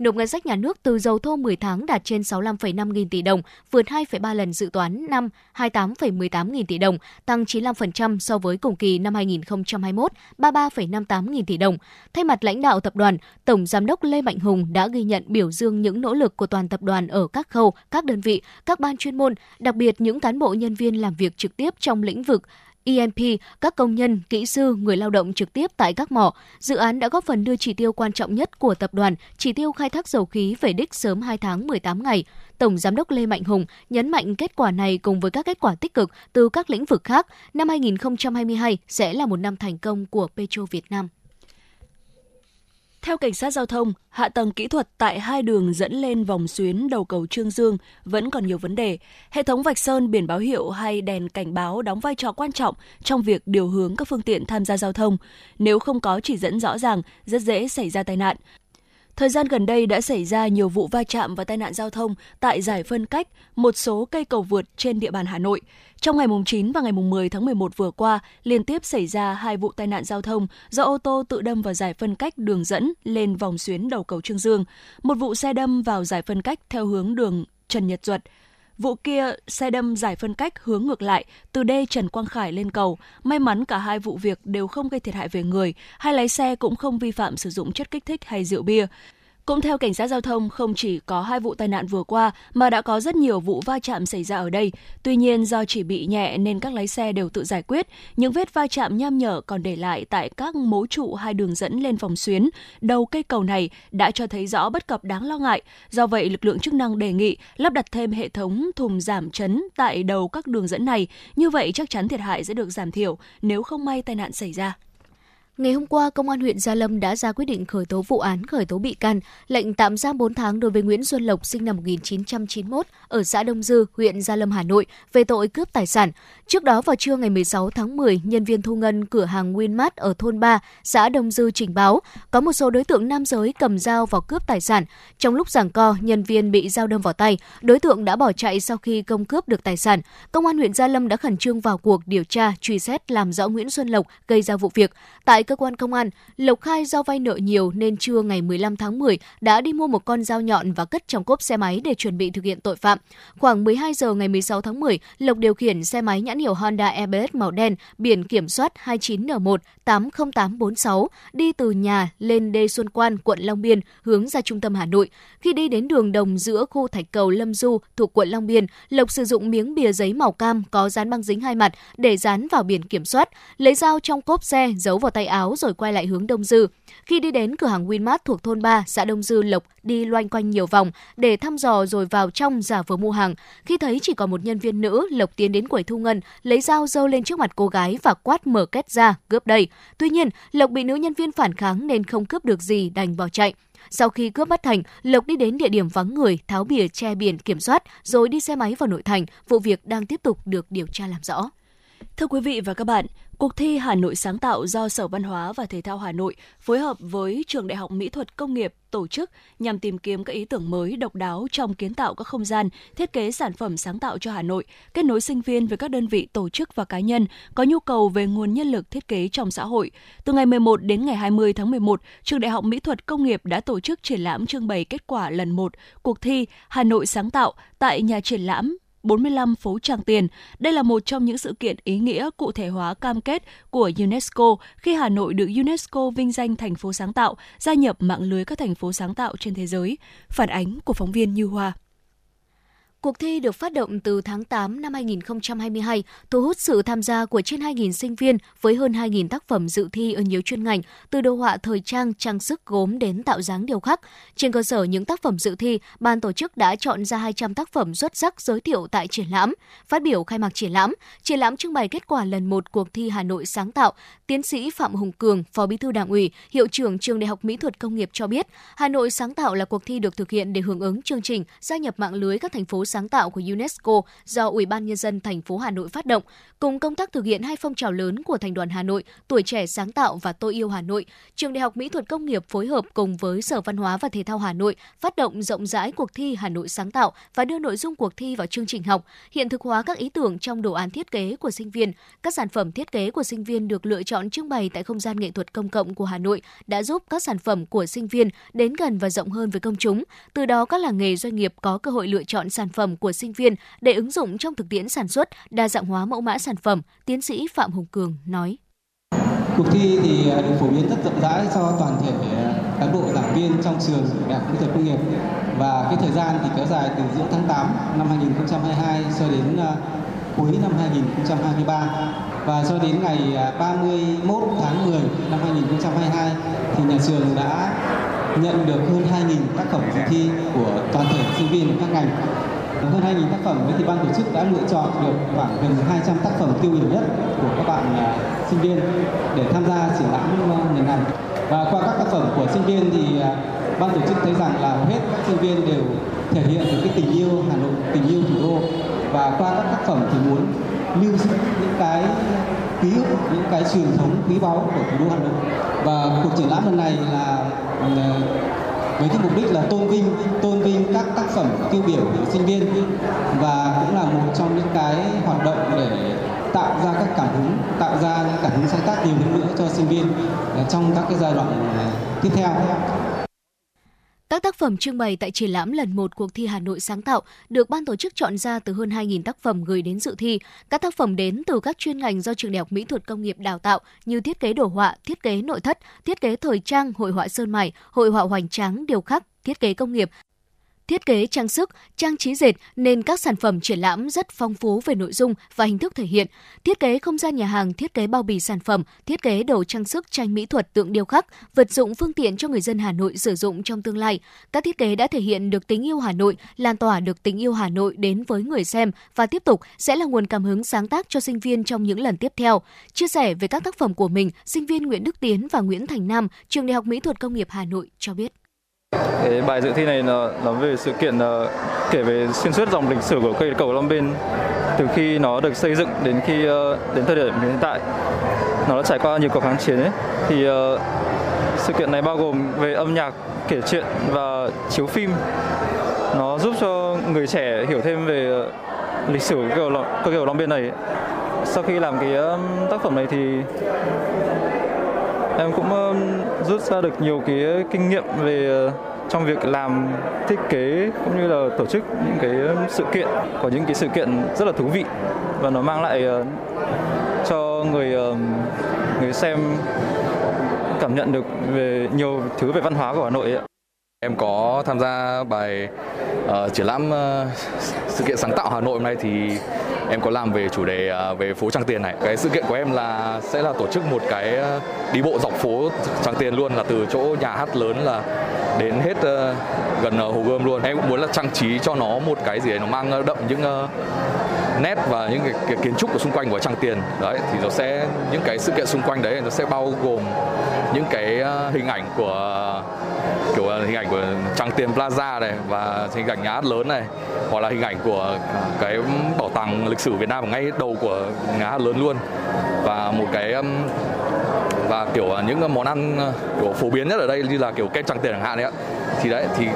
Nộp ngân sách nhà nước từ dầu thô 10 tháng đạt trên 65,5 nghìn tỷ đồng, vượt 2,3 lần dự toán năm 28,18 nghìn tỷ đồng, tăng 95% so với cùng kỳ năm 2021, 33,58 nghìn tỷ đồng. Thay mặt lãnh đạo tập đoàn, Tổng Giám đốc Lê Mạnh Hùng đã ghi nhận biểu dương những nỗ lực của toàn tập đoàn ở các khâu, các đơn vị, các ban chuyên môn, đặc biệt những cán bộ nhân viên làm việc trực tiếp trong lĩnh vực EMP, các công nhân, kỹ sư, người lao động trực tiếp tại các mỏ. Dự án đã góp phần đưa chỉ tiêu quan trọng nhất của tập đoàn, chỉ tiêu khai thác dầu khí về đích sớm 2 tháng 18 ngày. Tổng Giám đốc Lê Mạnh Hùng nhấn mạnh kết quả này cùng với các kết quả tích cực từ các lĩnh vực khác, năm 2022 sẽ là một năm thành công của Petro Việt Nam. Theo cảnh sát giao thông, hạ tầng kỹ thuật tại hai đường dẫn lên vòng xuyến đầu cầu Trương Dương vẫn còn nhiều vấn đề. Hệ thống vạch sơn, biển báo hiệu hay đèn cảnh báo đóng vai trò quan trọng trong việc điều hướng các phương tiện tham gia giao thông. Nếu không có chỉ dẫn rõ ràng, rất dễ xảy ra tai nạn. Thời gian gần đây đã xảy ra nhiều vụ va chạm và tai nạn giao thông tại giải phân cách một số cây cầu vượt trên địa bàn Hà Nội. Trong ngày 9 và ngày 10 tháng 11 vừa qua, liên tiếp xảy ra hai vụ tai nạn giao thông do ô tô tự đâm vào giải phân cách đường dẫn lên vòng xuyến đầu cầu Trương Dương. Một vụ xe đâm vào giải phân cách theo hướng đường Trần Nhật Duật. Vụ kia, xe đâm giải phân cách hướng ngược lại từ đê Trần Quang Khải lên cầu. May mắn cả hai vụ việc đều không gây thiệt hại về người, hai lái xe cũng không vi phạm sử dụng chất kích thích hay rượu bia. Cũng theo cảnh sát giao thông, không chỉ có hai vụ tai nạn vừa qua mà đã có rất nhiều vụ va chạm xảy ra ở đây. Tuy nhiên do chỉ bị nhẹ nên các lái xe đều tự giải quyết. Những vết va chạm nham nhở còn để lại tại các mố trụ hai đường dẫn lên vòng xuyến. Đầu cây cầu này đã cho thấy rõ bất cập đáng lo ngại. Do vậy, lực lượng chức năng đề nghị lắp đặt thêm hệ thống thùng giảm chấn tại đầu các đường dẫn này. Như vậy chắc chắn thiệt hại sẽ được giảm thiểu nếu không may tai nạn xảy ra. Ngày hôm qua, Công an huyện Gia Lâm đã ra quyết định khởi tố vụ án khởi tố bị can, lệnh tạm giam 4 tháng đối với Nguyễn Xuân Lộc sinh năm 1991 ở xã Đông Dư, huyện Gia Lâm, Hà Nội về tội cướp tài sản. Trước đó vào trưa ngày 16 tháng 10, nhân viên thu ngân cửa hàng Winmart ở thôn 3, xã Đông Dư trình báo có một số đối tượng nam giới cầm dao vào cướp tài sản. Trong lúc giảng co, nhân viên bị dao đâm vào tay, đối tượng đã bỏ chạy sau khi công cướp được tài sản. Công an huyện Gia Lâm đã khẩn trương vào cuộc điều tra, truy xét làm rõ Nguyễn Xuân Lộc gây ra vụ việc. Tại cơ quan công an, Lộc khai do vay nợ nhiều nên trưa ngày 15 tháng 10 đã đi mua một con dao nhọn và cất trong cốp xe máy để chuẩn bị thực hiện tội phạm. Khoảng 12 giờ ngày 16 tháng 10, Lộc điều khiển xe máy nhãn hiệu Honda EBS màu đen, biển kiểm soát 29N1 80846 đi từ nhà lên đê Xuân Quan, quận Long Biên hướng ra trung tâm Hà Nội. Khi đi đến đường đồng giữa khu thạch cầu Lâm Du thuộc quận Long Biên, Lộc sử dụng miếng bìa giấy màu cam có dán băng dính hai mặt để dán vào biển kiểm soát, lấy dao trong cốp xe giấu vào tay áo rồi quay lại hướng Đông Dư. Khi đi đến cửa hàng Winmart thuộc thôn 3, xã Đông Dư, Lộc đi loanh quanh nhiều vòng để thăm dò rồi vào trong giả vờ mua hàng. Khi thấy chỉ còn một nhân viên nữ, Lộc tiến đến quầy thu ngân, lấy dao dâu lên trước mặt cô gái và quát mở két ra, cướp đây. Tuy nhiên, Lộc bị nữ nhân viên phản kháng nên không cướp được gì đành bỏ chạy. Sau khi cướp bất thành, Lộc đi đến địa điểm vắng người, tháo bìa che biển kiểm soát, rồi đi xe máy vào nội thành. Vụ việc đang tiếp tục được điều tra làm rõ. Thưa quý vị và các bạn, Cuộc thi Hà Nội sáng tạo do Sở Văn hóa và Thể thao Hà Nội phối hợp với Trường Đại học Mỹ thuật Công nghiệp tổ chức nhằm tìm kiếm các ý tưởng mới độc đáo trong kiến tạo các không gian, thiết kế sản phẩm sáng tạo cho Hà Nội, kết nối sinh viên với các đơn vị tổ chức và cá nhân có nhu cầu về nguồn nhân lực thiết kế trong xã hội. Từ ngày 11 đến ngày 20 tháng 11, Trường Đại học Mỹ thuật Công nghiệp đã tổ chức triển lãm trưng bày kết quả lần 1 cuộc thi Hà Nội sáng tạo tại nhà triển lãm 45 phố Tràng Tiền. Đây là một trong những sự kiện ý nghĩa cụ thể hóa cam kết của UNESCO khi Hà Nội được UNESCO vinh danh thành phố sáng tạo, gia nhập mạng lưới các thành phố sáng tạo trên thế giới. Phản ánh của phóng viên Như Hoa. Cuộc thi được phát động từ tháng 8 năm 2022, thu hút sự tham gia của trên 2.000 sinh viên với hơn 2.000 tác phẩm dự thi ở nhiều chuyên ngành, từ đồ họa thời trang, trang sức gốm đến tạo dáng điều khắc. Trên cơ sở những tác phẩm dự thi, ban tổ chức đã chọn ra 200 tác phẩm xuất sắc giới thiệu tại triển lãm. Phát biểu khai mạc triển lãm, triển lãm trưng bày kết quả lần một cuộc thi Hà Nội sáng tạo, tiến sĩ Phạm Hùng Cường, Phó Bí thư Đảng ủy, Hiệu trưởng Trường Đại học Mỹ thuật Công nghiệp cho biết, Hà Nội sáng tạo là cuộc thi được thực hiện để hưởng ứng chương trình gia nhập mạng lưới các thành phố sáng tạo của UNESCO do Ủy ban nhân dân thành phố Hà Nội phát động, cùng công tác thực hiện hai phong trào lớn của Thành đoàn Hà Nội, Tuổi trẻ sáng tạo và Tôi yêu Hà Nội. Trường Đại học Mỹ thuật Công nghiệp phối hợp cùng với Sở Văn hóa và Thể thao Hà Nội phát động rộng rãi cuộc thi Hà Nội sáng tạo và đưa nội dung cuộc thi vào chương trình học, hiện thực hóa các ý tưởng trong đồ án thiết kế của sinh viên. Các sản phẩm thiết kế của sinh viên được lựa chọn trưng bày tại không gian nghệ thuật công cộng của Hà Nội đã giúp các sản phẩm của sinh viên đến gần và rộng hơn với công chúng. Từ đó các làng nghề doanh nghiệp có cơ hội lựa chọn sản phẩm của sinh viên để ứng dụng trong thực tiễn sản xuất, đa dạng hóa mẫu mã sản phẩm, tiến sĩ Phạm Hùng Cường nói. Cuộc thi thì à, được phổ biến rất rộng rãi cho toàn thể à, cán bộ giảng viên trong trường Đại học Kỹ thuật Công nghiệp và cái thời gian thì kéo dài từ giữa tháng 8 năm 2022 cho đến à, cuối năm 2023 và cho đến ngày à, 31 tháng 10 năm 2022 thì nhà trường đã nhận được hơn 2.000 tác phẩm dự thi của toàn thể sinh viên các ngành. Hơn 2.000 tác phẩm thì ban tổ chức đã lựa chọn được khoảng gần 200 tác phẩm tiêu biểu nhất của các bạn à, sinh viên để tham gia triển lãm à, lần này. Và qua các tác phẩm của sinh viên thì ban tổ chức thấy rằng là hầu hết các sinh viên đều thể hiện được cái tình yêu Hà Nội, tình yêu thủ đô. Và qua các tác phẩm thì muốn lưu giữ những cái ký ức, những cái truyền thống quý báu của thủ đô Hà Nội. Và cuộc triển lãm lần này là ừ, với cái mục đích là tôn vinh tôn vinh các tác phẩm tiêu biểu của sinh viên. Và cũng là một trong những cái hoạt động để tạo ra các cảm hứng tạo ra những cảm hứng sáng tác nhiều hơn nữa cho sinh viên ờ, trong các cái giai đoạn ờ, tiếp theo các tác phẩm trưng bày tại triển lãm lần 1 cuộc thi Hà Nội sáng tạo được ban tổ chức chọn ra từ hơn 2.000 tác phẩm gửi đến dự thi. Các tác phẩm đến từ các chuyên ngành do trường Đại học Mỹ thuật Công nghiệp đào tạo như thiết kế đồ họa, thiết kế nội thất, thiết kế thời trang, hội họa sơn mài, hội họa hoành tráng, điều khắc, thiết kế công nghiệp, thiết kế trang sức, trang trí dệt nên các sản phẩm triển lãm rất phong phú về nội dung và hình thức thể hiện. Thiết kế không gian nhà hàng, thiết kế bao bì sản phẩm, thiết kế đồ trang sức, tranh mỹ thuật, tượng điêu khắc, vật dụng phương tiện cho người dân Hà Nội sử dụng trong tương lai. Các thiết kế đã thể hiện được tính yêu Hà Nội, lan tỏa được tình yêu Hà Nội đến với người xem và tiếp tục sẽ là nguồn cảm hứng sáng tác cho sinh viên trong những lần tiếp theo. Chia sẻ về các tác phẩm của mình, sinh viên Nguyễn Đức Tiến và Nguyễn Thành Nam, trường Đại học Mỹ thuật Công nghiệp Hà Nội cho biết. Cái bài dự thi này nó nói về sự kiện uh, kể về xuyên suốt dòng lịch sử của cây cầu Long Biên từ khi nó được xây dựng đến khi uh, đến thời điểm hiện tại. Nó đã trải qua nhiều cuộc kháng chiến ấy. Thì uh, sự kiện này bao gồm về âm nhạc, kể chuyện và chiếu phim. Nó giúp cho người trẻ hiểu thêm về uh, lịch sử của cây cầu, cây cầu Long Biên này. Sau khi làm cái uh, tác phẩm này thì em cũng rút ra được nhiều cái kinh nghiệm về ờ, trong việc làm thiết kế cũng như là tổ chức những cái sự kiện có những cái sự kiện rất là thú vị và nó mang lại uh, cho người uh, người xem cảm nhận được về nhiều thứ về văn hóa của Hà Nội ạ. Em có tham gia bài uh, triển lãm uh, sự kiện sáng tạo Hà Nội hôm nay thì em có làm về chủ đề uh, về phố Tràng Tiền này. Cái sự kiện của em là sẽ là tổ chức một cái uh, đi bộ dọc phố Tràng Tiền luôn là từ chỗ nhà hát lớn là đến hết uh, gần uh, Hồ Gươm luôn. Em cũng muốn là trang trí cho nó một cái gì đấy nó mang đậm những uh, nét và những cái, cái kiến trúc của xung quanh của Tràng Tiền. Đấy thì nó sẽ những cái sự kiện xung quanh đấy nó sẽ bao gồm những cái uh, hình ảnh của kiểu hình ảnh của Tràng Tiền Plaza này và hình ảnh nhà hát lớn này, hoặc là hình ảnh của cái bảo tàng lịch sử Việt Nam ở ngay đầu của nhà hát lớn luôn. Và một cái um, và kiểu những món ăn uh, kiểu phổ biến nhất ở đây như là kiểu kem Tràng Tiền chẳng hạn đấy ạ. Thì đấy, thì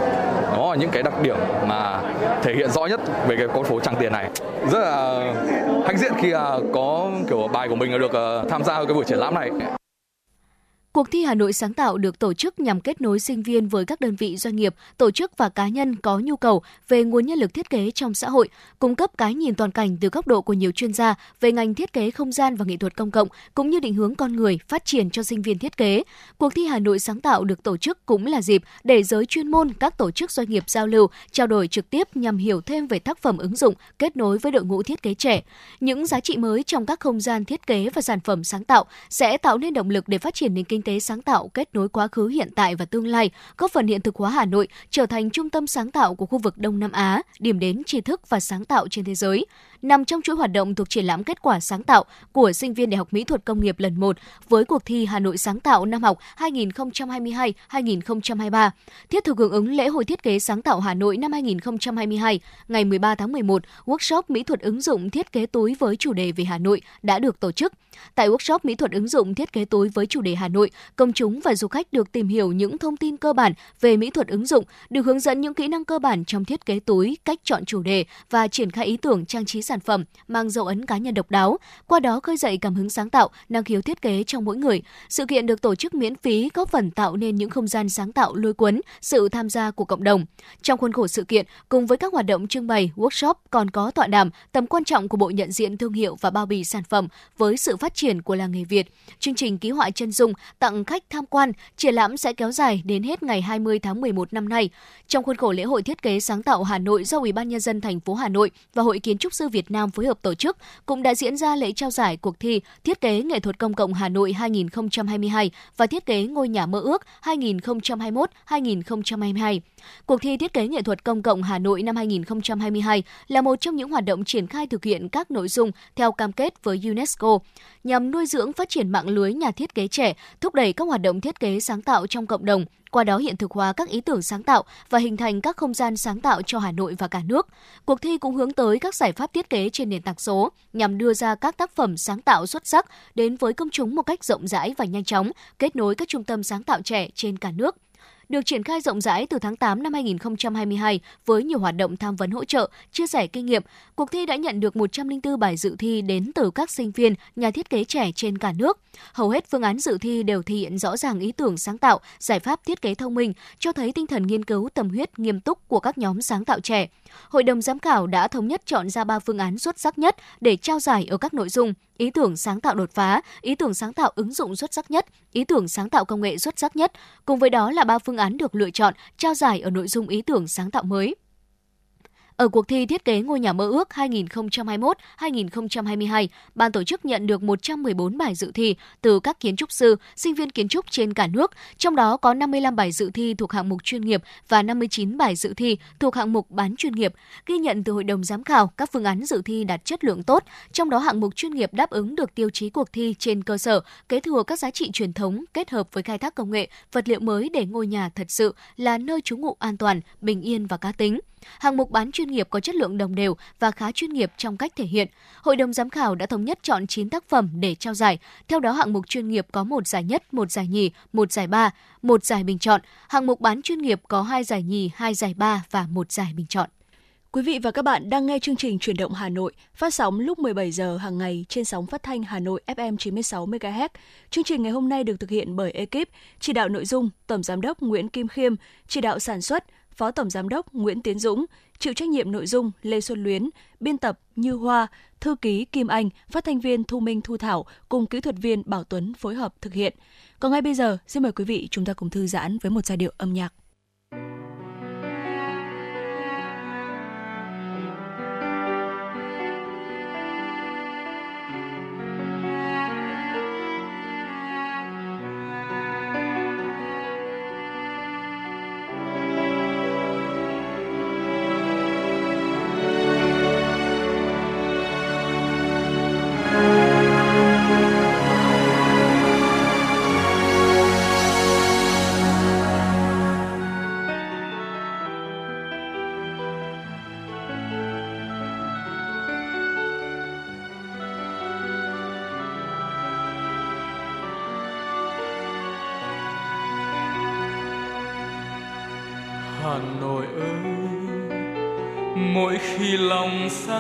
nó là những cái đặc điểm mà thể hiện rõ nhất về cái con phố Tràng Tiền này. Rất là hãnh diện khi uh, có kiểu bài của mình được uh, tham gia cái buổi triển lãm này. Cuộc thi Hà Nội sáng tạo được tổ chức nhằm kết nối sinh viên với các đơn vị doanh nghiệp, tổ chức và cá nhân có nhu cầu về nguồn nhân lực thiết kế trong xã hội, cung cấp cái nhìn toàn cảnh từ góc độ của nhiều chuyên gia về ngành thiết kế không gian và nghệ thuật công cộng cũng như định hướng con người phát triển cho sinh viên thiết kế. Cuộc thi Hà Nội sáng tạo được tổ chức cũng là dịp để giới chuyên môn các tổ chức doanh nghiệp giao lưu, trao đổi trực tiếp nhằm hiểu thêm về tác phẩm ứng dụng, kết nối với đội ngũ thiết kế trẻ. Những giá trị mới trong các không gian thiết kế và sản phẩm sáng tạo sẽ tạo nên động lực để phát triển nền kinh tế sáng tạo kết nối quá khứ hiện tại và tương lai, góp phần hiện thực hóa Hà Nội trở thành trung tâm sáng tạo của khu vực Đông Nam Á, điểm đến tri thức và sáng tạo trên thế giới. Nằm trong chuỗi hoạt động thuộc triển lãm kết quả sáng tạo của sinh viên Đại học Mỹ thuật Công nghiệp lần 1 với cuộc thi Hà Nội sáng tạo năm học 2022-2023, thiết thực hưởng ứng lễ hội thiết kế sáng tạo Hà Nội năm 2022, ngày 13 tháng 11, workshop mỹ thuật ứng dụng thiết kế túi với chủ đề về Hà Nội đã được tổ chức. Tại workshop mỹ thuật ứng dụng thiết kế túi với chủ đề Hà Nội, công chúng và du khách được tìm hiểu những thông tin cơ bản về mỹ thuật ứng dụng, được hướng dẫn những kỹ năng cơ bản trong thiết kế túi, cách chọn chủ đề và triển khai ý tưởng trang trí sản phẩm mang dấu ấn cá nhân độc đáo, qua đó khơi dậy cảm hứng sáng tạo, năng khiếu thiết kế trong mỗi người. Sự kiện được tổ chức miễn phí góp phần tạo nên những không gian sáng tạo lôi cuốn sự tham gia của cộng đồng. Trong khuôn khổ sự kiện, cùng với các hoạt động trưng bày, workshop còn có tọa đàm tầm quan trọng của bộ nhận diện thương hiệu và bao bì sản phẩm với sự phát triển của làng nghề Việt. Chương trình ký họa chân dung tặng khách tham quan, triển lãm sẽ kéo dài đến hết ngày 20 tháng 11 năm nay. Trong khuôn khổ lễ hội thiết kế sáng tạo Hà Nội do Ủy ban nhân dân thành phố Hà Nội và Hội Kiến trúc sư Việt Nam phối hợp tổ chức, cũng đã diễn ra lễ trao giải cuộc thi Thiết kế nghệ thuật công cộng Hà Nội 2022 và Thiết kế ngôi nhà mơ ước 2021-2022. Cuộc thi Thiết kế nghệ thuật công cộng Hà Nội năm 2022 là một trong những hoạt động triển khai thực hiện các nội dung theo cam kết với UNESCO nhằm nuôi dưỡng phát triển mạng lưới nhà thiết kế trẻ, thúc đẩy các hoạt động thiết kế sáng tạo trong cộng đồng, qua đó hiện thực hóa các ý tưởng sáng tạo và hình thành các không gian sáng tạo cho Hà Nội và cả nước. Cuộc thi cũng hướng tới các giải pháp thiết kế trên nền tảng số nhằm đưa ra các tác phẩm sáng tạo xuất sắc đến với công chúng một cách rộng rãi và nhanh chóng, kết nối các trung tâm sáng tạo trẻ trên cả nước được triển khai rộng rãi từ tháng 8 năm 2022 với nhiều hoạt động tham vấn hỗ trợ, chia sẻ kinh nghiệm. Cuộc thi đã nhận được 104 bài dự thi đến từ các sinh viên, nhà thiết kế trẻ trên cả nước. Hầu hết phương án dự thi đều thể hiện rõ ràng ý tưởng sáng tạo, giải pháp thiết kế thông minh, cho thấy tinh thần nghiên cứu tâm huyết nghiêm túc của các nhóm sáng tạo trẻ. Hội đồng giám khảo đã thống nhất chọn ra 3 phương án xuất sắc nhất để trao giải ở các nội dung ý tưởng sáng tạo đột phá, ý tưởng sáng tạo ứng dụng xuất sắc nhất, ý tưởng sáng tạo công nghệ xuất sắc nhất. Cùng với đó là ba phương án được lựa chọn trao giải ở nội dung ý tưởng sáng tạo mới. Ở cuộc thi thiết kế ngôi nhà mơ ước 2021-2022, ban tổ chức nhận được 114 bài dự thi từ các kiến trúc sư, sinh viên kiến trúc trên cả nước, trong đó có 55 bài dự thi thuộc hạng mục chuyên nghiệp và 59 bài dự thi thuộc hạng mục bán chuyên nghiệp. Ghi nhận từ hội đồng giám khảo, các phương án dự thi đạt chất lượng tốt, trong đó hạng mục chuyên nghiệp đáp ứng được tiêu chí cuộc thi trên cơ sở kế thừa các giá trị truyền thống kết hợp với khai thác công nghệ, vật liệu mới để ngôi nhà thật sự là nơi trú ngụ an toàn, bình yên và cá tính. Hạng mục bán chuyên nghiệp có chất lượng đồng đều và khá chuyên nghiệp trong cách thể hiện. Hội đồng giám khảo đã thống nhất chọn 9 tác phẩm để trao giải. Theo đó hạng mục chuyên nghiệp có một giải nhất, một giải nhì, một giải ba, một giải bình chọn. Hạng mục bán chuyên nghiệp có hai giải nhì, hai giải ba và một giải bình chọn. Quý vị và các bạn đang nghe chương trình Chuyển động Hà Nội, phát sóng lúc 17 giờ hàng ngày trên sóng phát thanh Hà Nội FM 96 MHz. Chương trình ngày hôm nay được thực hiện bởi ekip chỉ đạo nội dung Tổng giám đốc Nguyễn Kim Khiêm, chỉ đạo sản xuất Phó Tổng Giám đốc Nguyễn Tiến Dũng, chịu trách nhiệm nội dung Lê Xuân Luyến, biên tập Như Hoa, thư ký Kim Anh, phát thanh viên Thu Minh Thu Thảo cùng kỹ thuật viên Bảo Tuấn phối hợp thực hiện. Còn ngay bây giờ, xin mời quý vị chúng ta cùng thư giãn với một giai điệu âm nhạc.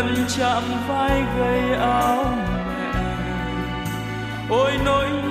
lần chạm vai gầy áo mẹ. Ôi nỗi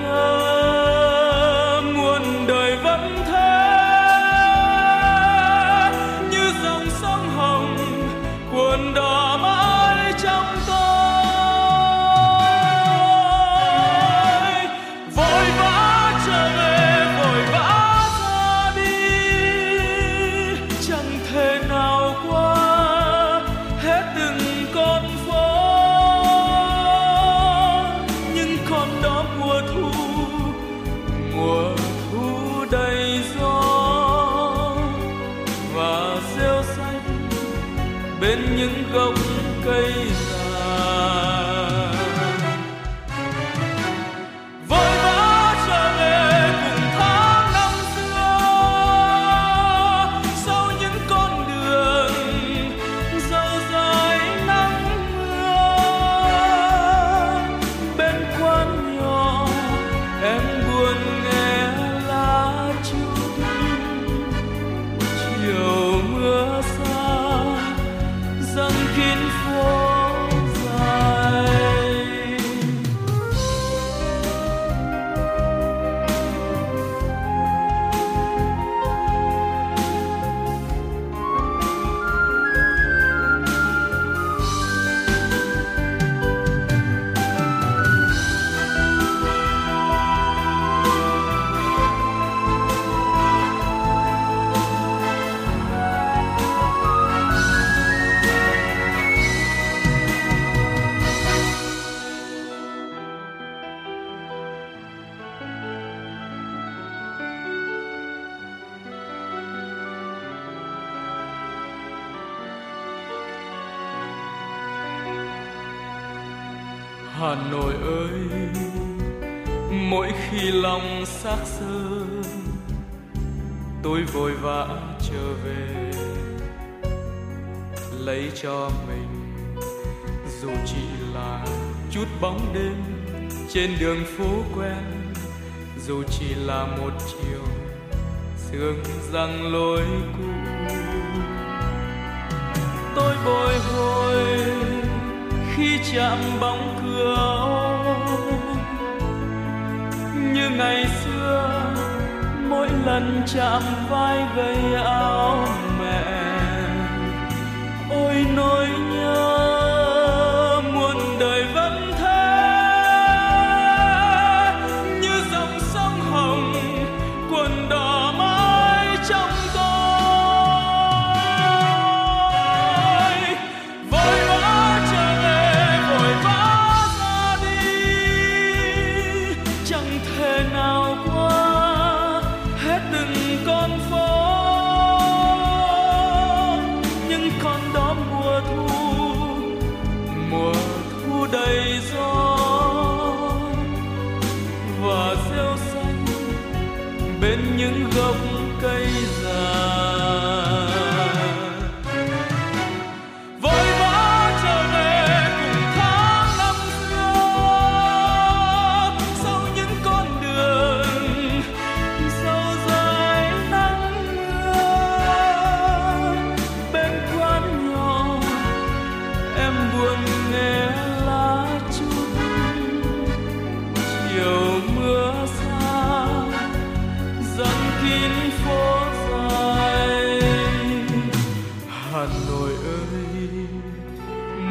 hà nội ơi,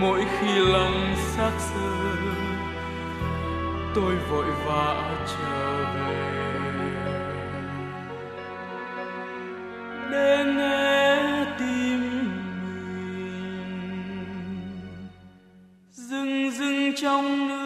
mỗi khi lòng xác xơ, tôi vội vã trở về. Để nghe tim mình dừng dừng trong nước.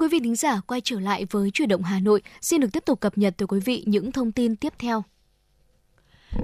Quý vị thính giả, quay trở lại với chuyển động Hà Nội, xin được tiếp tục cập nhật tới quý vị những thông tin tiếp theo.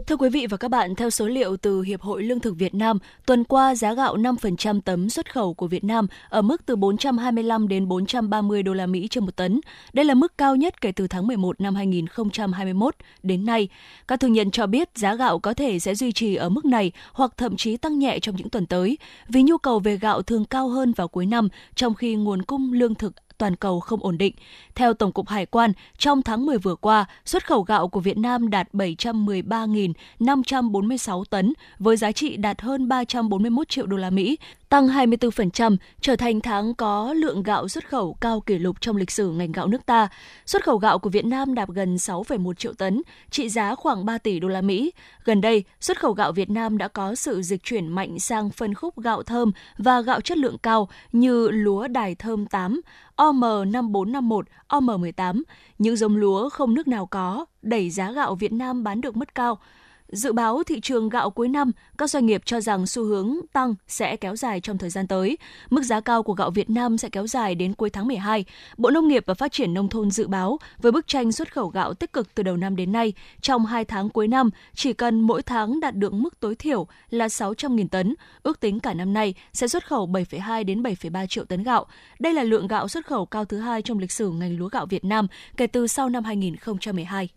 Thưa quý vị và các bạn, theo số liệu từ Hiệp hội Lương thực Việt Nam, tuần qua giá gạo 5% tấm xuất khẩu của Việt Nam ở mức từ 425 đến 430 đô la Mỹ trên một tấn. Đây là mức cao nhất kể từ tháng 11 năm 2021 đến nay. Các thương nhân cho biết giá gạo có thể sẽ duy trì ở mức này hoặc thậm chí tăng nhẹ trong những tuần tới, vì nhu cầu về gạo thường cao hơn vào cuối năm, trong khi nguồn cung lương thực toàn cầu không ổn định. Theo Tổng cục Hải quan, trong tháng 10 vừa qua, xuất khẩu gạo của Việt Nam đạt 713.546 tấn với giá trị đạt hơn 341 triệu đô la Mỹ, tăng 24%, trở thành tháng có lượng gạo xuất khẩu cao kỷ lục trong lịch sử ngành gạo nước ta. Xuất khẩu gạo của Việt Nam đạt gần 6,1 triệu tấn, trị giá khoảng 3 tỷ đô la Mỹ. Gần đây, xuất khẩu gạo Việt Nam đã có sự dịch chuyển mạnh sang phân khúc gạo thơm và gạo chất lượng cao như lúa đài thơm 8, OM5451, OM18, những giống lúa không nước nào có, đẩy giá gạo Việt Nam bán được mất cao. Dự báo thị trường gạo cuối năm, các doanh nghiệp cho rằng xu hướng tăng sẽ kéo dài trong thời gian tới. Mức giá cao của gạo Việt Nam sẽ kéo dài đến cuối tháng 12. Bộ Nông nghiệp và Phát triển Nông thôn dự báo, với bức tranh xuất khẩu gạo tích cực từ đầu năm đến nay, trong 2 tháng cuối năm, chỉ cần mỗi tháng đạt được mức tối thiểu là 600.000 tấn, ước tính cả năm nay sẽ xuất khẩu 7,2 đến 7,3 triệu tấn gạo. Đây là lượng gạo xuất khẩu cao thứ hai trong lịch sử ngành lúa gạo Việt Nam kể từ sau năm 2012.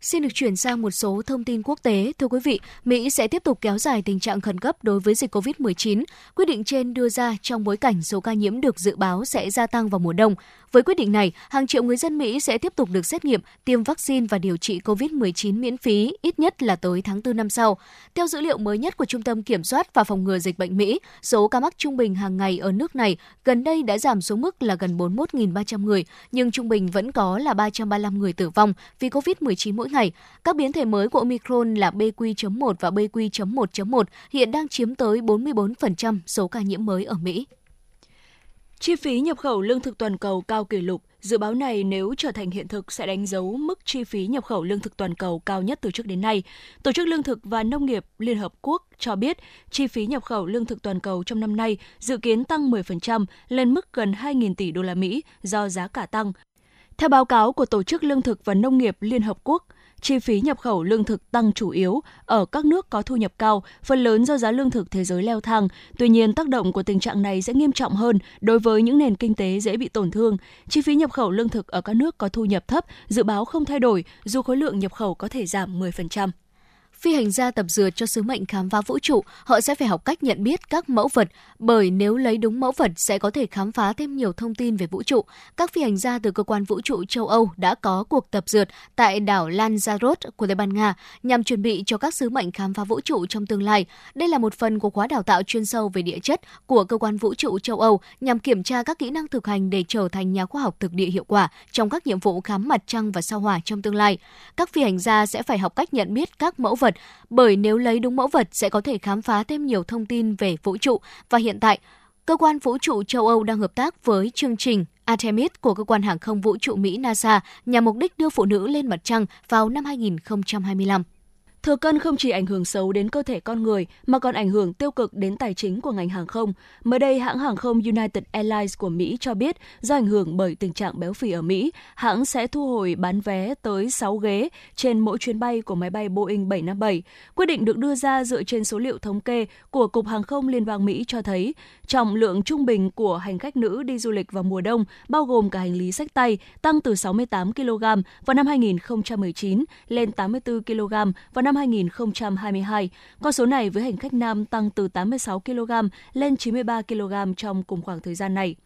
Xin được chuyển sang một số thông tin quốc tế. Thưa quý vị, Mỹ sẽ tiếp tục kéo dài tình trạng khẩn cấp đối với dịch COVID-19. Quyết định trên đưa ra trong bối cảnh số ca nhiễm được dự báo sẽ gia tăng vào mùa đông. Với quyết định này, hàng triệu người dân Mỹ sẽ tiếp tục được xét nghiệm, tiêm vaccine và điều trị COVID-19 miễn phí ít nhất là tới tháng 4 năm sau. Theo dữ liệu mới nhất của Trung tâm Kiểm soát và Phòng ngừa Dịch bệnh Mỹ, số ca mắc trung bình hàng ngày ở nước này gần đây đã giảm xuống mức là gần 41.300 người, nhưng trung bình vẫn có là 335 người tử vong vì COVID-19 mỗi ngày. Các biến thể mới của Omicron là BQ.1 và BQ.1.1 hiện đang chiếm tới 44% số ca nhiễm mới ở Mỹ. Chi phí nhập khẩu lương thực toàn cầu cao kỷ lục, dự báo này nếu trở thành hiện thực sẽ đánh dấu mức chi phí nhập khẩu lương thực toàn cầu cao nhất từ trước đến nay. Tổ chức Lương thực và Nông nghiệp Liên Hợp Quốc cho biết chi phí nhập khẩu lương thực toàn cầu trong năm nay dự kiến tăng 10% lên mức gần 2.000 tỷ đô la Mỹ do giá cả tăng. Theo báo cáo của Tổ chức Lương thực và Nông nghiệp Liên Hợp Quốc, chi phí nhập khẩu lương thực tăng chủ yếu ở các nước có thu nhập cao, phần lớn do giá lương thực thế giới leo thang. Tuy nhiên, tác động của tình trạng này sẽ nghiêm trọng hơn đối với những nền kinh tế dễ bị tổn thương. Chi phí nhập khẩu lương thực ở các nước có thu nhập thấp dự báo không thay đổi dù khối lượng nhập khẩu có thể giảm 10% phi hành gia tập dượt cho sứ mệnh khám phá vũ trụ, họ sẽ phải học cách nhận biết các mẫu vật, bởi nếu lấy đúng mẫu vật sẽ có thể khám phá thêm nhiều thông tin về vũ trụ. Các phi hành gia từ cơ quan vũ trụ châu Âu đã có cuộc tập dượt tại đảo Lanzarote của Tây Ban Nha nhằm chuẩn bị cho các sứ mệnh khám phá vũ trụ trong tương lai. Đây là một phần của khóa đào tạo chuyên sâu về địa chất của cơ quan vũ trụ châu Âu nhằm kiểm tra các kỹ năng thực hành để trở thành nhà khoa học thực địa hiệu quả trong các nhiệm vụ khám mặt trăng và sao hỏa trong tương lai. Các phi hành gia sẽ phải học cách nhận biết các mẫu vật vật, bởi nếu lấy đúng mẫu vật sẽ có thể khám phá thêm nhiều thông tin về vũ trụ và hiện tại cơ quan vũ trụ châu Âu đang hợp tác với chương trình Artemis của cơ quan hàng không vũ trụ Mỹ NASA nhằm mục đích đưa phụ nữ lên mặt trăng vào năm 2025. Thừa cân không chỉ ảnh hưởng xấu đến cơ thể con người mà còn ảnh hưởng tiêu cực đến tài chính của ngành hàng không. Mới đây, hãng hàng không United Airlines của Mỹ cho biết do ảnh hưởng bởi tình trạng béo phì ở Mỹ, hãng sẽ thu hồi bán vé tới 6 ghế trên mỗi chuyến bay của máy bay Boeing 757. Quyết định được đưa ra dựa trên số liệu thống kê của Cục Hàng không Liên bang Mỹ cho thấy trọng lượng trung bình của hành khách nữ đi du lịch vào mùa đông, bao gồm cả hành lý sách tay, tăng từ 68 kg vào năm 2019 lên 84 kg vào năm 2022. Con số này với hành khách nam tăng từ 86 kg lên 93 kg trong cùng khoảng thời gian này.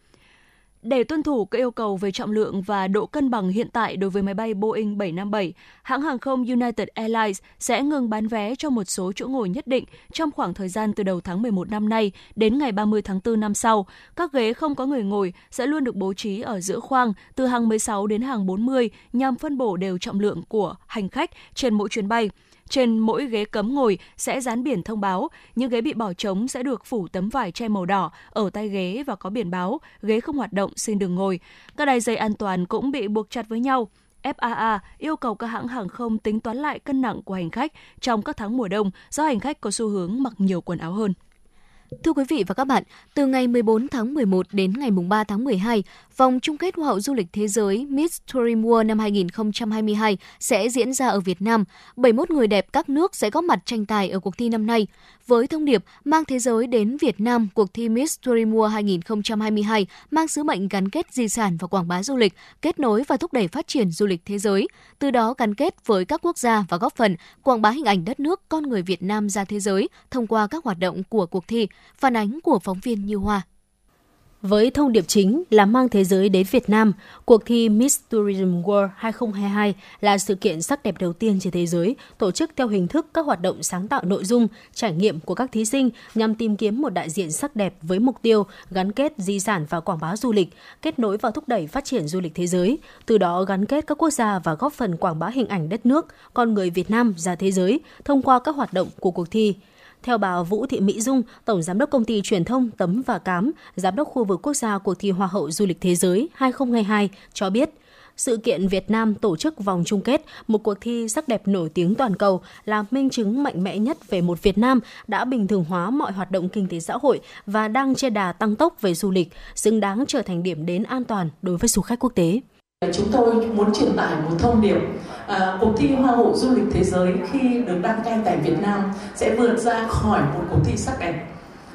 Để tuân thủ các yêu cầu về trọng lượng và độ cân bằng hiện tại đối với máy bay Boeing 757, hãng hàng không United Airlines sẽ ngừng bán vé cho một số chỗ ngồi nhất định trong khoảng thời gian từ đầu tháng 11 năm nay đến ngày 30 tháng 4 năm sau. Các ghế không có người ngồi sẽ luôn được bố trí ở giữa khoang từ hàng 16 đến hàng 40 nhằm phân bổ đều trọng lượng của hành khách trên mỗi chuyến bay. Trên mỗi ghế cấm ngồi sẽ dán biển thông báo, những ghế bị bỏ trống sẽ được phủ tấm vải che màu đỏ ở tay ghế và có biển báo ghế không hoạt động xin đừng ngồi. Các đài dây an toàn cũng bị buộc chặt với nhau. FAA yêu cầu các hãng hàng không tính toán lại cân nặng của hành khách trong các tháng mùa đông do hành khách có xu hướng mặc nhiều quần áo hơn. Thưa quý vị và các bạn, từ ngày 14 tháng 11 đến ngày 3 tháng 12, vòng chung kết Hoa hậu du lịch thế giới Miss Tourism World năm 2022 sẽ diễn ra ở Việt Nam. 71 người đẹp các nước sẽ góp mặt tranh tài ở cuộc thi năm nay. Với thông điệp mang thế giới đến Việt Nam, cuộc thi Miss Tourism 2022 mang sứ mệnh gắn kết di sản và quảng bá du lịch, kết nối và thúc đẩy phát triển du lịch thế giới, từ đó gắn kết với các quốc gia và góp phần quảng bá hình ảnh đất nước con người Việt Nam ra thế giới thông qua các hoạt động của cuộc thi Phản ánh của phóng viên Như Hoa. Với thông điệp chính là mang thế giới đến Việt Nam, cuộc thi Miss Tourism World 2022 là sự kiện sắc đẹp đầu tiên trên thế giới, tổ chức theo hình thức các hoạt động sáng tạo nội dung, trải nghiệm của các thí sinh nhằm tìm kiếm một đại diện sắc đẹp với mục tiêu gắn kết di sản và quảng bá du lịch, kết nối và thúc đẩy phát triển du lịch thế giới, từ đó gắn kết các quốc gia và góp phần quảng bá hình ảnh đất nước, con người Việt Nam ra thế giới thông qua các hoạt động của cuộc thi. Theo bà Vũ Thị Mỹ Dung, Tổng Giám đốc Công ty Truyền thông Tấm và Cám, Giám đốc khu vực quốc gia cuộc thi Hoa hậu Du lịch Thế giới 2022 cho biết, sự kiện Việt Nam tổ chức vòng chung kết, một cuộc thi sắc đẹp nổi tiếng toàn cầu là minh chứng mạnh mẽ nhất về một Việt Nam đã bình thường hóa mọi hoạt động kinh tế xã hội và đang trên đà tăng tốc về du lịch, xứng đáng trở thành điểm đến an toàn đối với du khách quốc tế. Chúng tôi muốn truyền tải một thông điệp à, cuộc thi Hoa hậu du lịch thế giới khi được đăng cai tại Việt Nam sẽ vượt ra khỏi một cuộc thi sắc đẹp.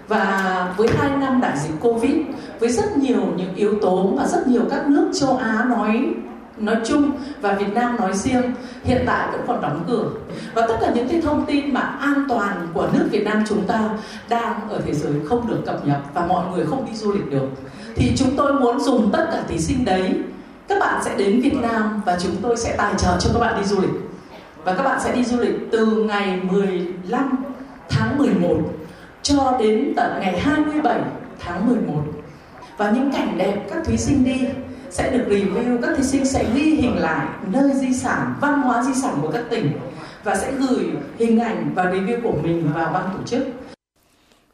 Và với hai năm đại dịch Covid với rất nhiều những yếu tố mà rất nhiều các nước châu Á nói nói chung và Việt Nam nói riêng hiện tại vẫn còn đóng cửa. Và tất cả những cái thông tin mà an toàn của nước Việt Nam chúng ta đang ở thế giới không được cập nhật và mọi người không đi du lịch được. Thì chúng tôi muốn dùng tất cả thí sinh đấy các bạn sẽ đến Việt Nam và chúng tôi sẽ tài trợ cho các bạn đi du lịch. Và các bạn sẽ đi du lịch từ ngày 15 tháng 11 cho đến tận ngày 27 tháng 11 và những cảnh đẹp các thí sinh đi sẽ được review, các thí sinh sẽ ghi hình lại nơi di sản, văn hóa di sản của các tỉnh và sẽ gửi hình ảnh và review của mình vào ban tổ chức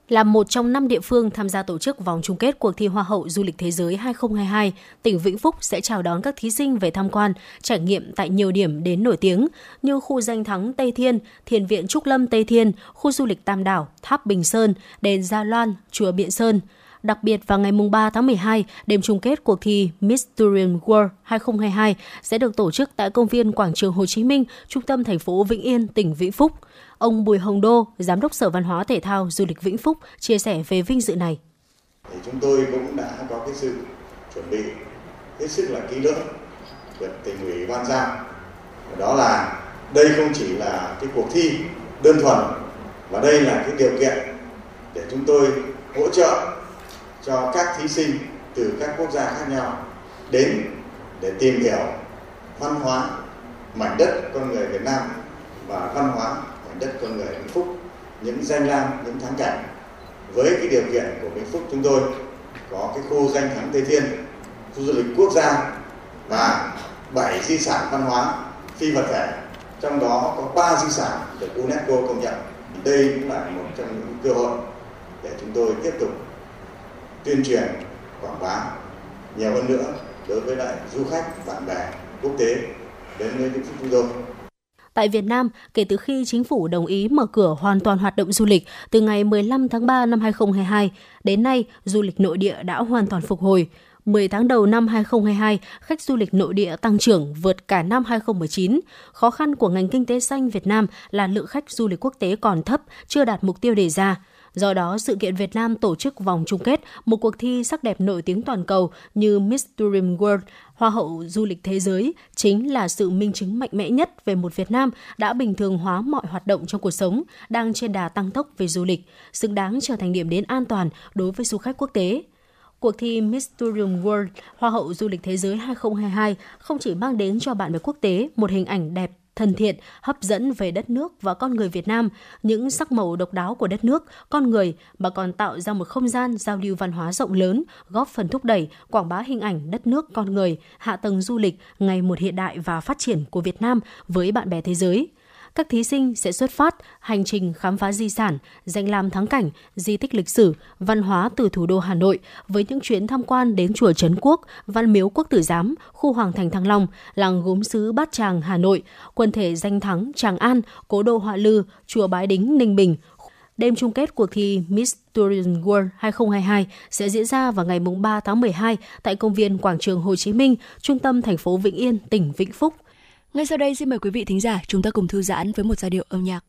là một trong năm địa phương tham gia tổ chức vòng chung kết cuộc thi Hoa hậu Du lịch Thế giới 2022, tỉnh Vĩnh Phúc sẽ chào đón các thí sinh về tham quan, trải nghiệm tại nhiều điểm đến nổi tiếng như khu danh thắng Tây Thiên, Thiền viện Trúc Lâm Tây Thiên, khu du lịch Tam Đảo, Tháp Bình Sơn, đền Gia Loan, chùa Biện Sơn. Đặc biệt vào ngày 3 tháng 12, đêm chung kết cuộc thi Miss Tourism World 2022 sẽ được tổ chức tại công viên Quảng trường Hồ Chí Minh, trung tâm thành phố Vĩnh Yên, tỉnh Vĩnh Phúc. Ông Bùi Hồng Đô, Giám đốc Sở Văn hóa Thể thao Du lịch Vĩnh Phúc, chia sẻ về vinh dự này. Thì chúng tôi cũng đã có cái sự chuẩn bị hết sức là kỹ lưỡng được tỉnh ủy ban giao. Đó là đây không chỉ là cái cuộc thi đơn thuần mà đây là cái điều kiện để chúng tôi hỗ trợ cho các thí sinh từ các quốc gia khác nhau đến để tìm hiểu văn hóa mảnh đất con người Việt Nam và văn hóa mảnh đất con người Vĩnh Phúc, những danh lam, những thắng cảnh. Với cái điều kiện của Vĩnh Phúc chúng tôi có cái khu danh thắng Tây Thiên, khu du lịch quốc gia và 7 di sản văn hóa phi vật thể. Trong đó có 3 di sản được UNESCO công nhận. Đây cũng là một trong những cơ hội để chúng tôi tiếp tục tuyên truyền quảng bá nhiều hơn nữa đối với lại du khách bạn bè quốc tế đến với Vĩnh Phúc chúng tôi. Tại Việt Nam, kể từ khi chính phủ đồng ý mở cửa hoàn toàn hoạt động du lịch từ ngày 15 tháng 3 năm 2022, đến nay du lịch nội địa đã hoàn toàn phục hồi. 10 tháng đầu năm 2022, khách du lịch nội địa tăng trưởng vượt cả năm 2019. Khó khăn của ngành kinh tế xanh Việt Nam là lượng khách du lịch quốc tế còn thấp, chưa đạt mục tiêu đề ra. Do đó, sự kiện Việt Nam tổ chức vòng chung kết một cuộc thi sắc đẹp nổi tiếng toàn cầu như Miss Tourism World, Hoa hậu du lịch thế giới chính là sự minh chứng mạnh mẽ nhất về một Việt Nam đã bình thường hóa mọi hoạt động trong cuộc sống, đang trên đà tăng tốc về du lịch, xứng đáng trở thành điểm đến an toàn đối với du khách quốc tế. Cuộc thi Miss Tourism World Hoa hậu du lịch thế giới 2022 không chỉ mang đến cho bạn bè quốc tế một hình ảnh đẹp thân thiện, hấp dẫn về đất nước và con người Việt Nam, những sắc màu độc đáo của đất nước, con người mà còn tạo ra một không gian giao lưu văn hóa rộng lớn, góp phần thúc đẩy, quảng bá hình ảnh đất nước, con người, hạ tầng du lịch ngày một hiện đại và phát triển của Việt Nam với bạn bè thế giới các thí sinh sẽ xuất phát hành trình khám phá di sản, danh lam thắng cảnh, di tích lịch sử, văn hóa từ thủ đô Hà Nội với những chuyến tham quan đến chùa Trấn Quốc, Văn Miếu Quốc Tử Giám, khu Hoàng Thành Thăng Long, làng gốm sứ Bát Tràng Hà Nội, quần thể danh thắng Tràng An, cố đô Họa Lư, chùa Bái Đính Ninh Bình, Đêm chung kết cuộc thi Miss Tourism World 2022 sẽ diễn ra vào ngày 3 tháng 12 tại công viên Quảng trường Hồ Chí Minh, trung tâm thành phố Vĩnh Yên, tỉnh Vĩnh Phúc. Ngay sau đây, xin mời quý vị thính giả chúng ta cùng thư giãn với một giai điệu âm nhạc.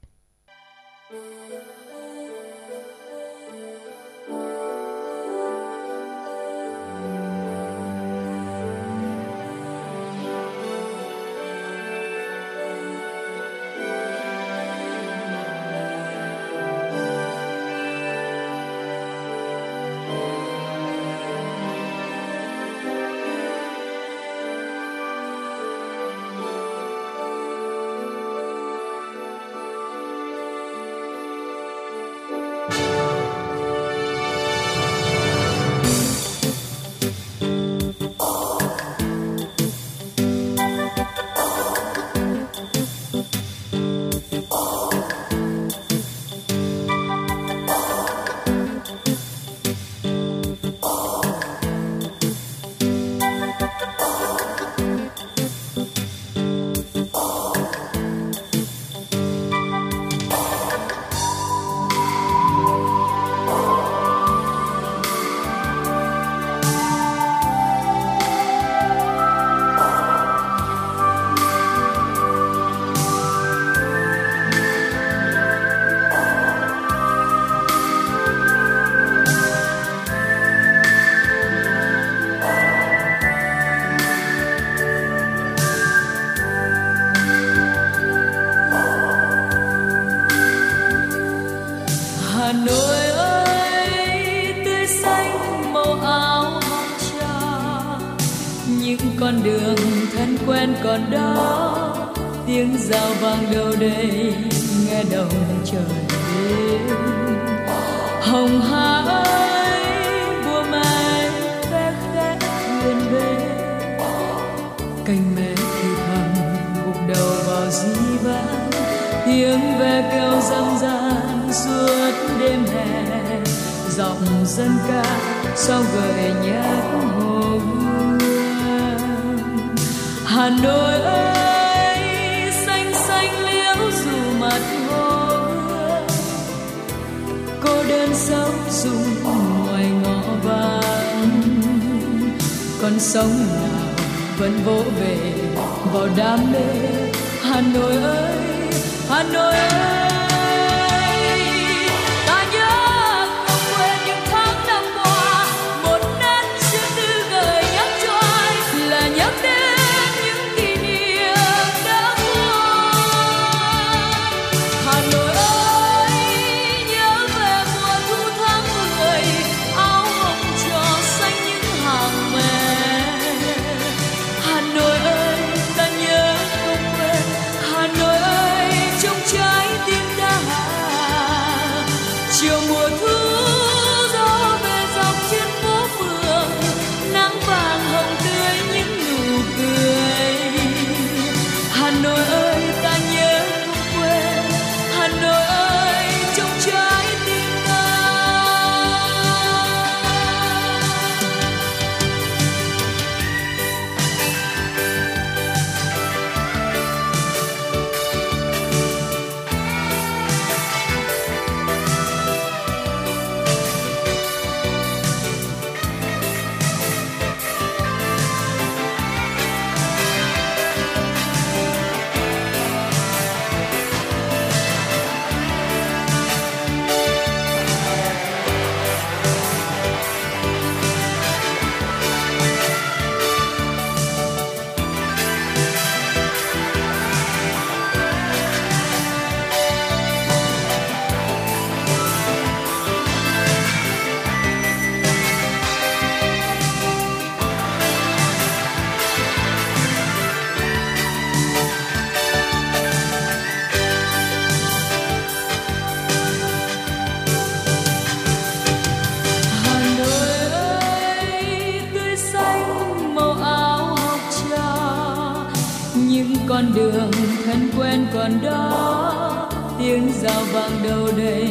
Còn đó, tiếng rào vang đâu đây,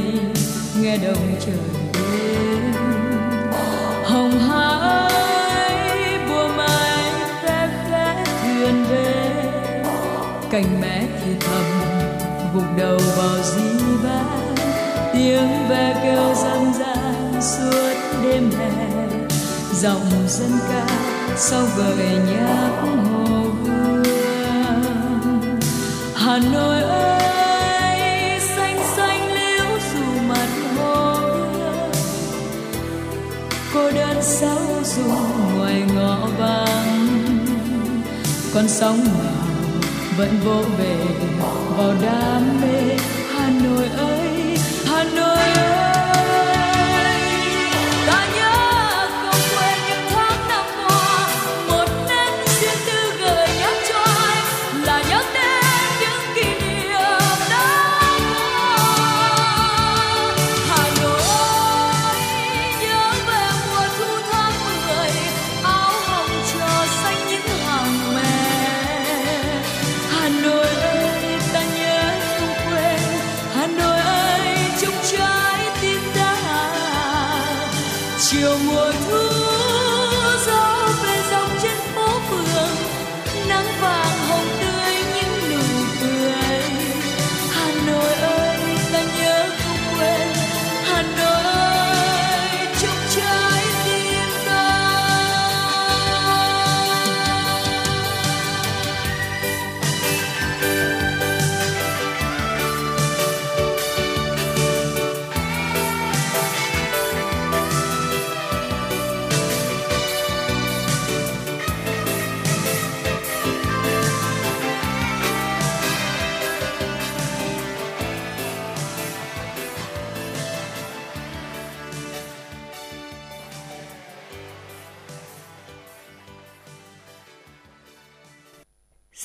nghe đồng trời đêm hồng hà ơi bùa mai khẽ khẽ thuyền về, cành mẹ thì thầm gục đầu vào di vang tiếng ve kêu răng gian suốt đêm hè dòng dân ca sau gợi nhạc hồ hà nội ơi, xanh xanh liễu dù mặt hồ cô đơn sao dù ngoài ngõ vắng. Con sóng nào vẫn vỗ về vào đam mê hà nội ơi.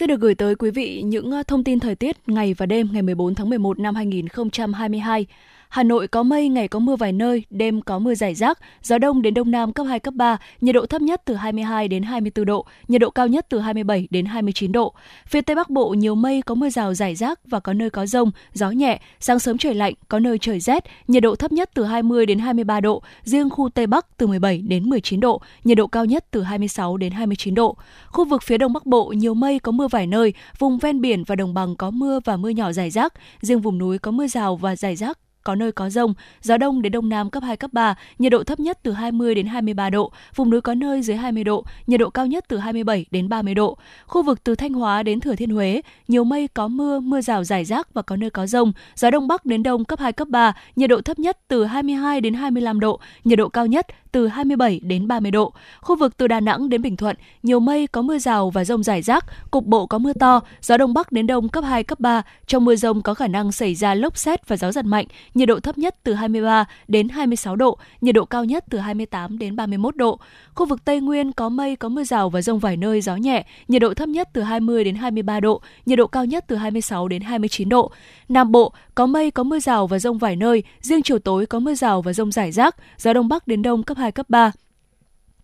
Được gửi tới quý vị những ờ, thông tin thời tiết ngày và đêm ngày 14 tháng 11 năm 2022. Hà Nội có mây, ngày có mưa vài nơi, đêm có mưa rải rác, gió đông đến đông nam cấp 2, cấp 3, nhiệt độ thấp nhất từ 22 đến 24 độ, nhiệt độ cao nhất từ 27 đến 29 độ. Phía Tây Bắc Bộ nhiều mây, có mưa rào rải rác và có nơi có rông, gió nhẹ, sáng sớm trời lạnh, có nơi trời rét, nhiệt độ thấp nhất từ 20 đến 23 độ, riêng khu Tây Bắc từ 17 đến 19 độ, nhiệt độ cao nhất từ 26 đến 29 độ. Khu vực phía Đông Bắc Bộ nhiều mây, có mưa vài nơi, vùng ven biển và đồng bằng có mưa và mưa nhỏ rải rác, riêng vùng núi có mưa rào và rải rác có nơi có rông, gió đông đến đông nam cấp 2 cấp 3, nhiệt độ thấp nhất từ 20 đến 23 độ, vùng núi có nơi dưới 20 độ, nhiệt độ cao nhất từ 27 đến 30 độ. Khu vực từ Thanh Hóa đến Thừa Thiên Huế, nhiều mây có mưa, mưa rào rải rác và có nơi có rông, gió đông bắc đến đông cấp 2 cấp 3, nhiệt độ thấp nhất từ 22 đến 25 độ, nhiệt độ cao nhất từ 27 đến 30 độ. Khu vực từ Đà Nẵng đến Bình Thuận, nhiều mây có mưa rào và rông rải rác, cục bộ có mưa to, gió đông bắc đến đông cấp 2 cấp 3. Trong mưa rông có khả năng xảy ra lốc xét và gió giật mạnh, nhiệt độ thấp nhất từ 23 đến 26 độ, nhiệt độ cao nhất từ 28 đến 31 độ. Khu vực Tây Nguyên có mây có mưa rào và rông vài nơi gió nhẹ, nhiệt độ thấp nhất từ 20 đến 23 độ, nhiệt độ cao nhất từ 26 đến 29 độ. Nam Bộ có mây có mưa rào và rông vài nơi, riêng chiều tối có mưa rào và rông rải rác, gió đông bắc đến đông cấp 2 cấp 3.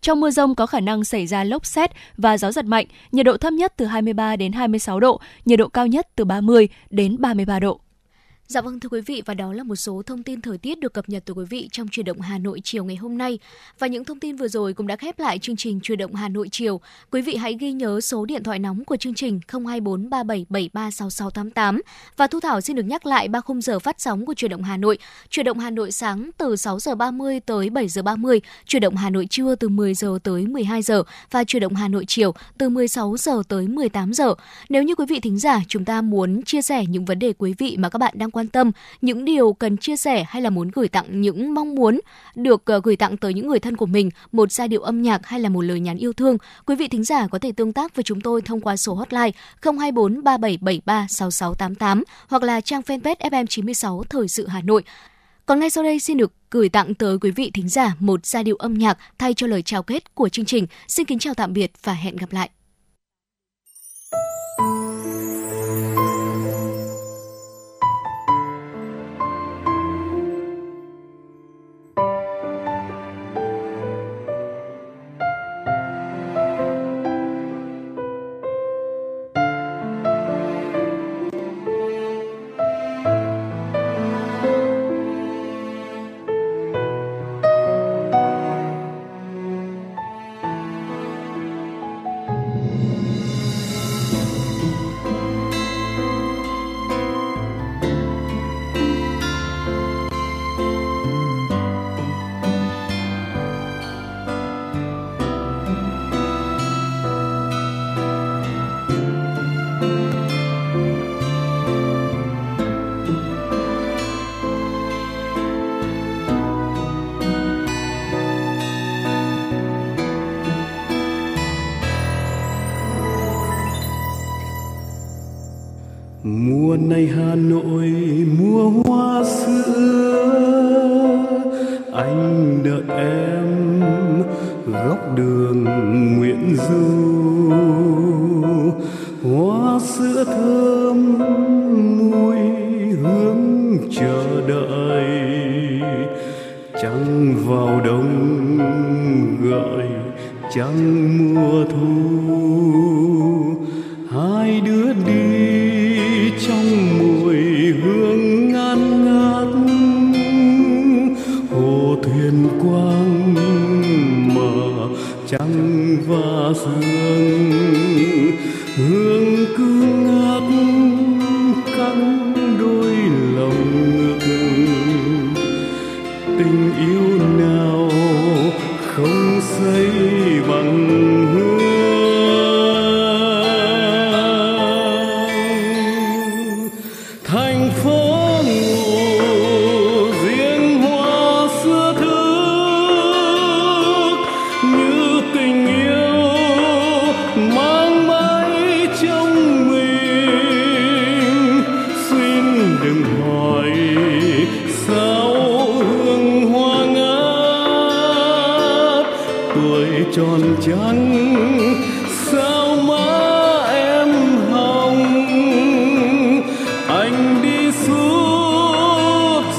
Trong mưa rông có khả năng xảy ra lốc xét và gió giật mạnh, nhiệt độ thấp nhất từ 23 đến 26 độ, nhiệt độ cao nhất từ 30 đến 33 độ. Dạ vâng thưa quý vị và đó là một số thông tin thời tiết được cập nhật từ quý vị trong truyền động Hà Nội chiều ngày hôm nay. Và những thông tin vừa rồi cũng đã khép lại chương trình truyền động Hà Nội chiều. Quý vị hãy ghi nhớ số điện thoại nóng của chương trình 024 3773 6688 và Thu Thảo xin được nhắc lại ba khung giờ phát sóng của truyền động Hà Nội. Truyền động Hà Nội sáng từ 6 giờ 30 tới 7 giờ 30, truyền động Hà Nội trưa từ 10 giờ tới 12 giờ và truyền động Hà Nội chiều từ 16 giờ tới 18 giờ. Nếu như quý vị thính giả chúng ta muốn chia sẻ những vấn đề quý vị mà các bạn đang quan tâm, những điều cần chia sẻ hay là muốn gửi tặng những mong muốn được ờ, gửi tặng tới những người thân của mình, một giai điệu âm nhạc hay là một lời nhắn yêu thương, quý vị thính giả có thể tương tác với chúng tôi thông qua số hotline 024 3773 6688 hoặc là trang fanpage FM96 Thời sự Hà Nội. Còn ngay sau đây xin được gửi tặng tới quý vị thính giả một giai điệu âm nhạc thay cho lời chào kết của chương trình. Xin kính chào tạm biệt và hẹn gặp lại. Mùa này hà nội, mùa hoa sữa anh đợi em góc đường nguyễn du. Hoa sữa thơm, mùi hương chờ đợi. Trăng vào đông gọi trăng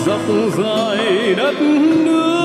dọc dài đất nước.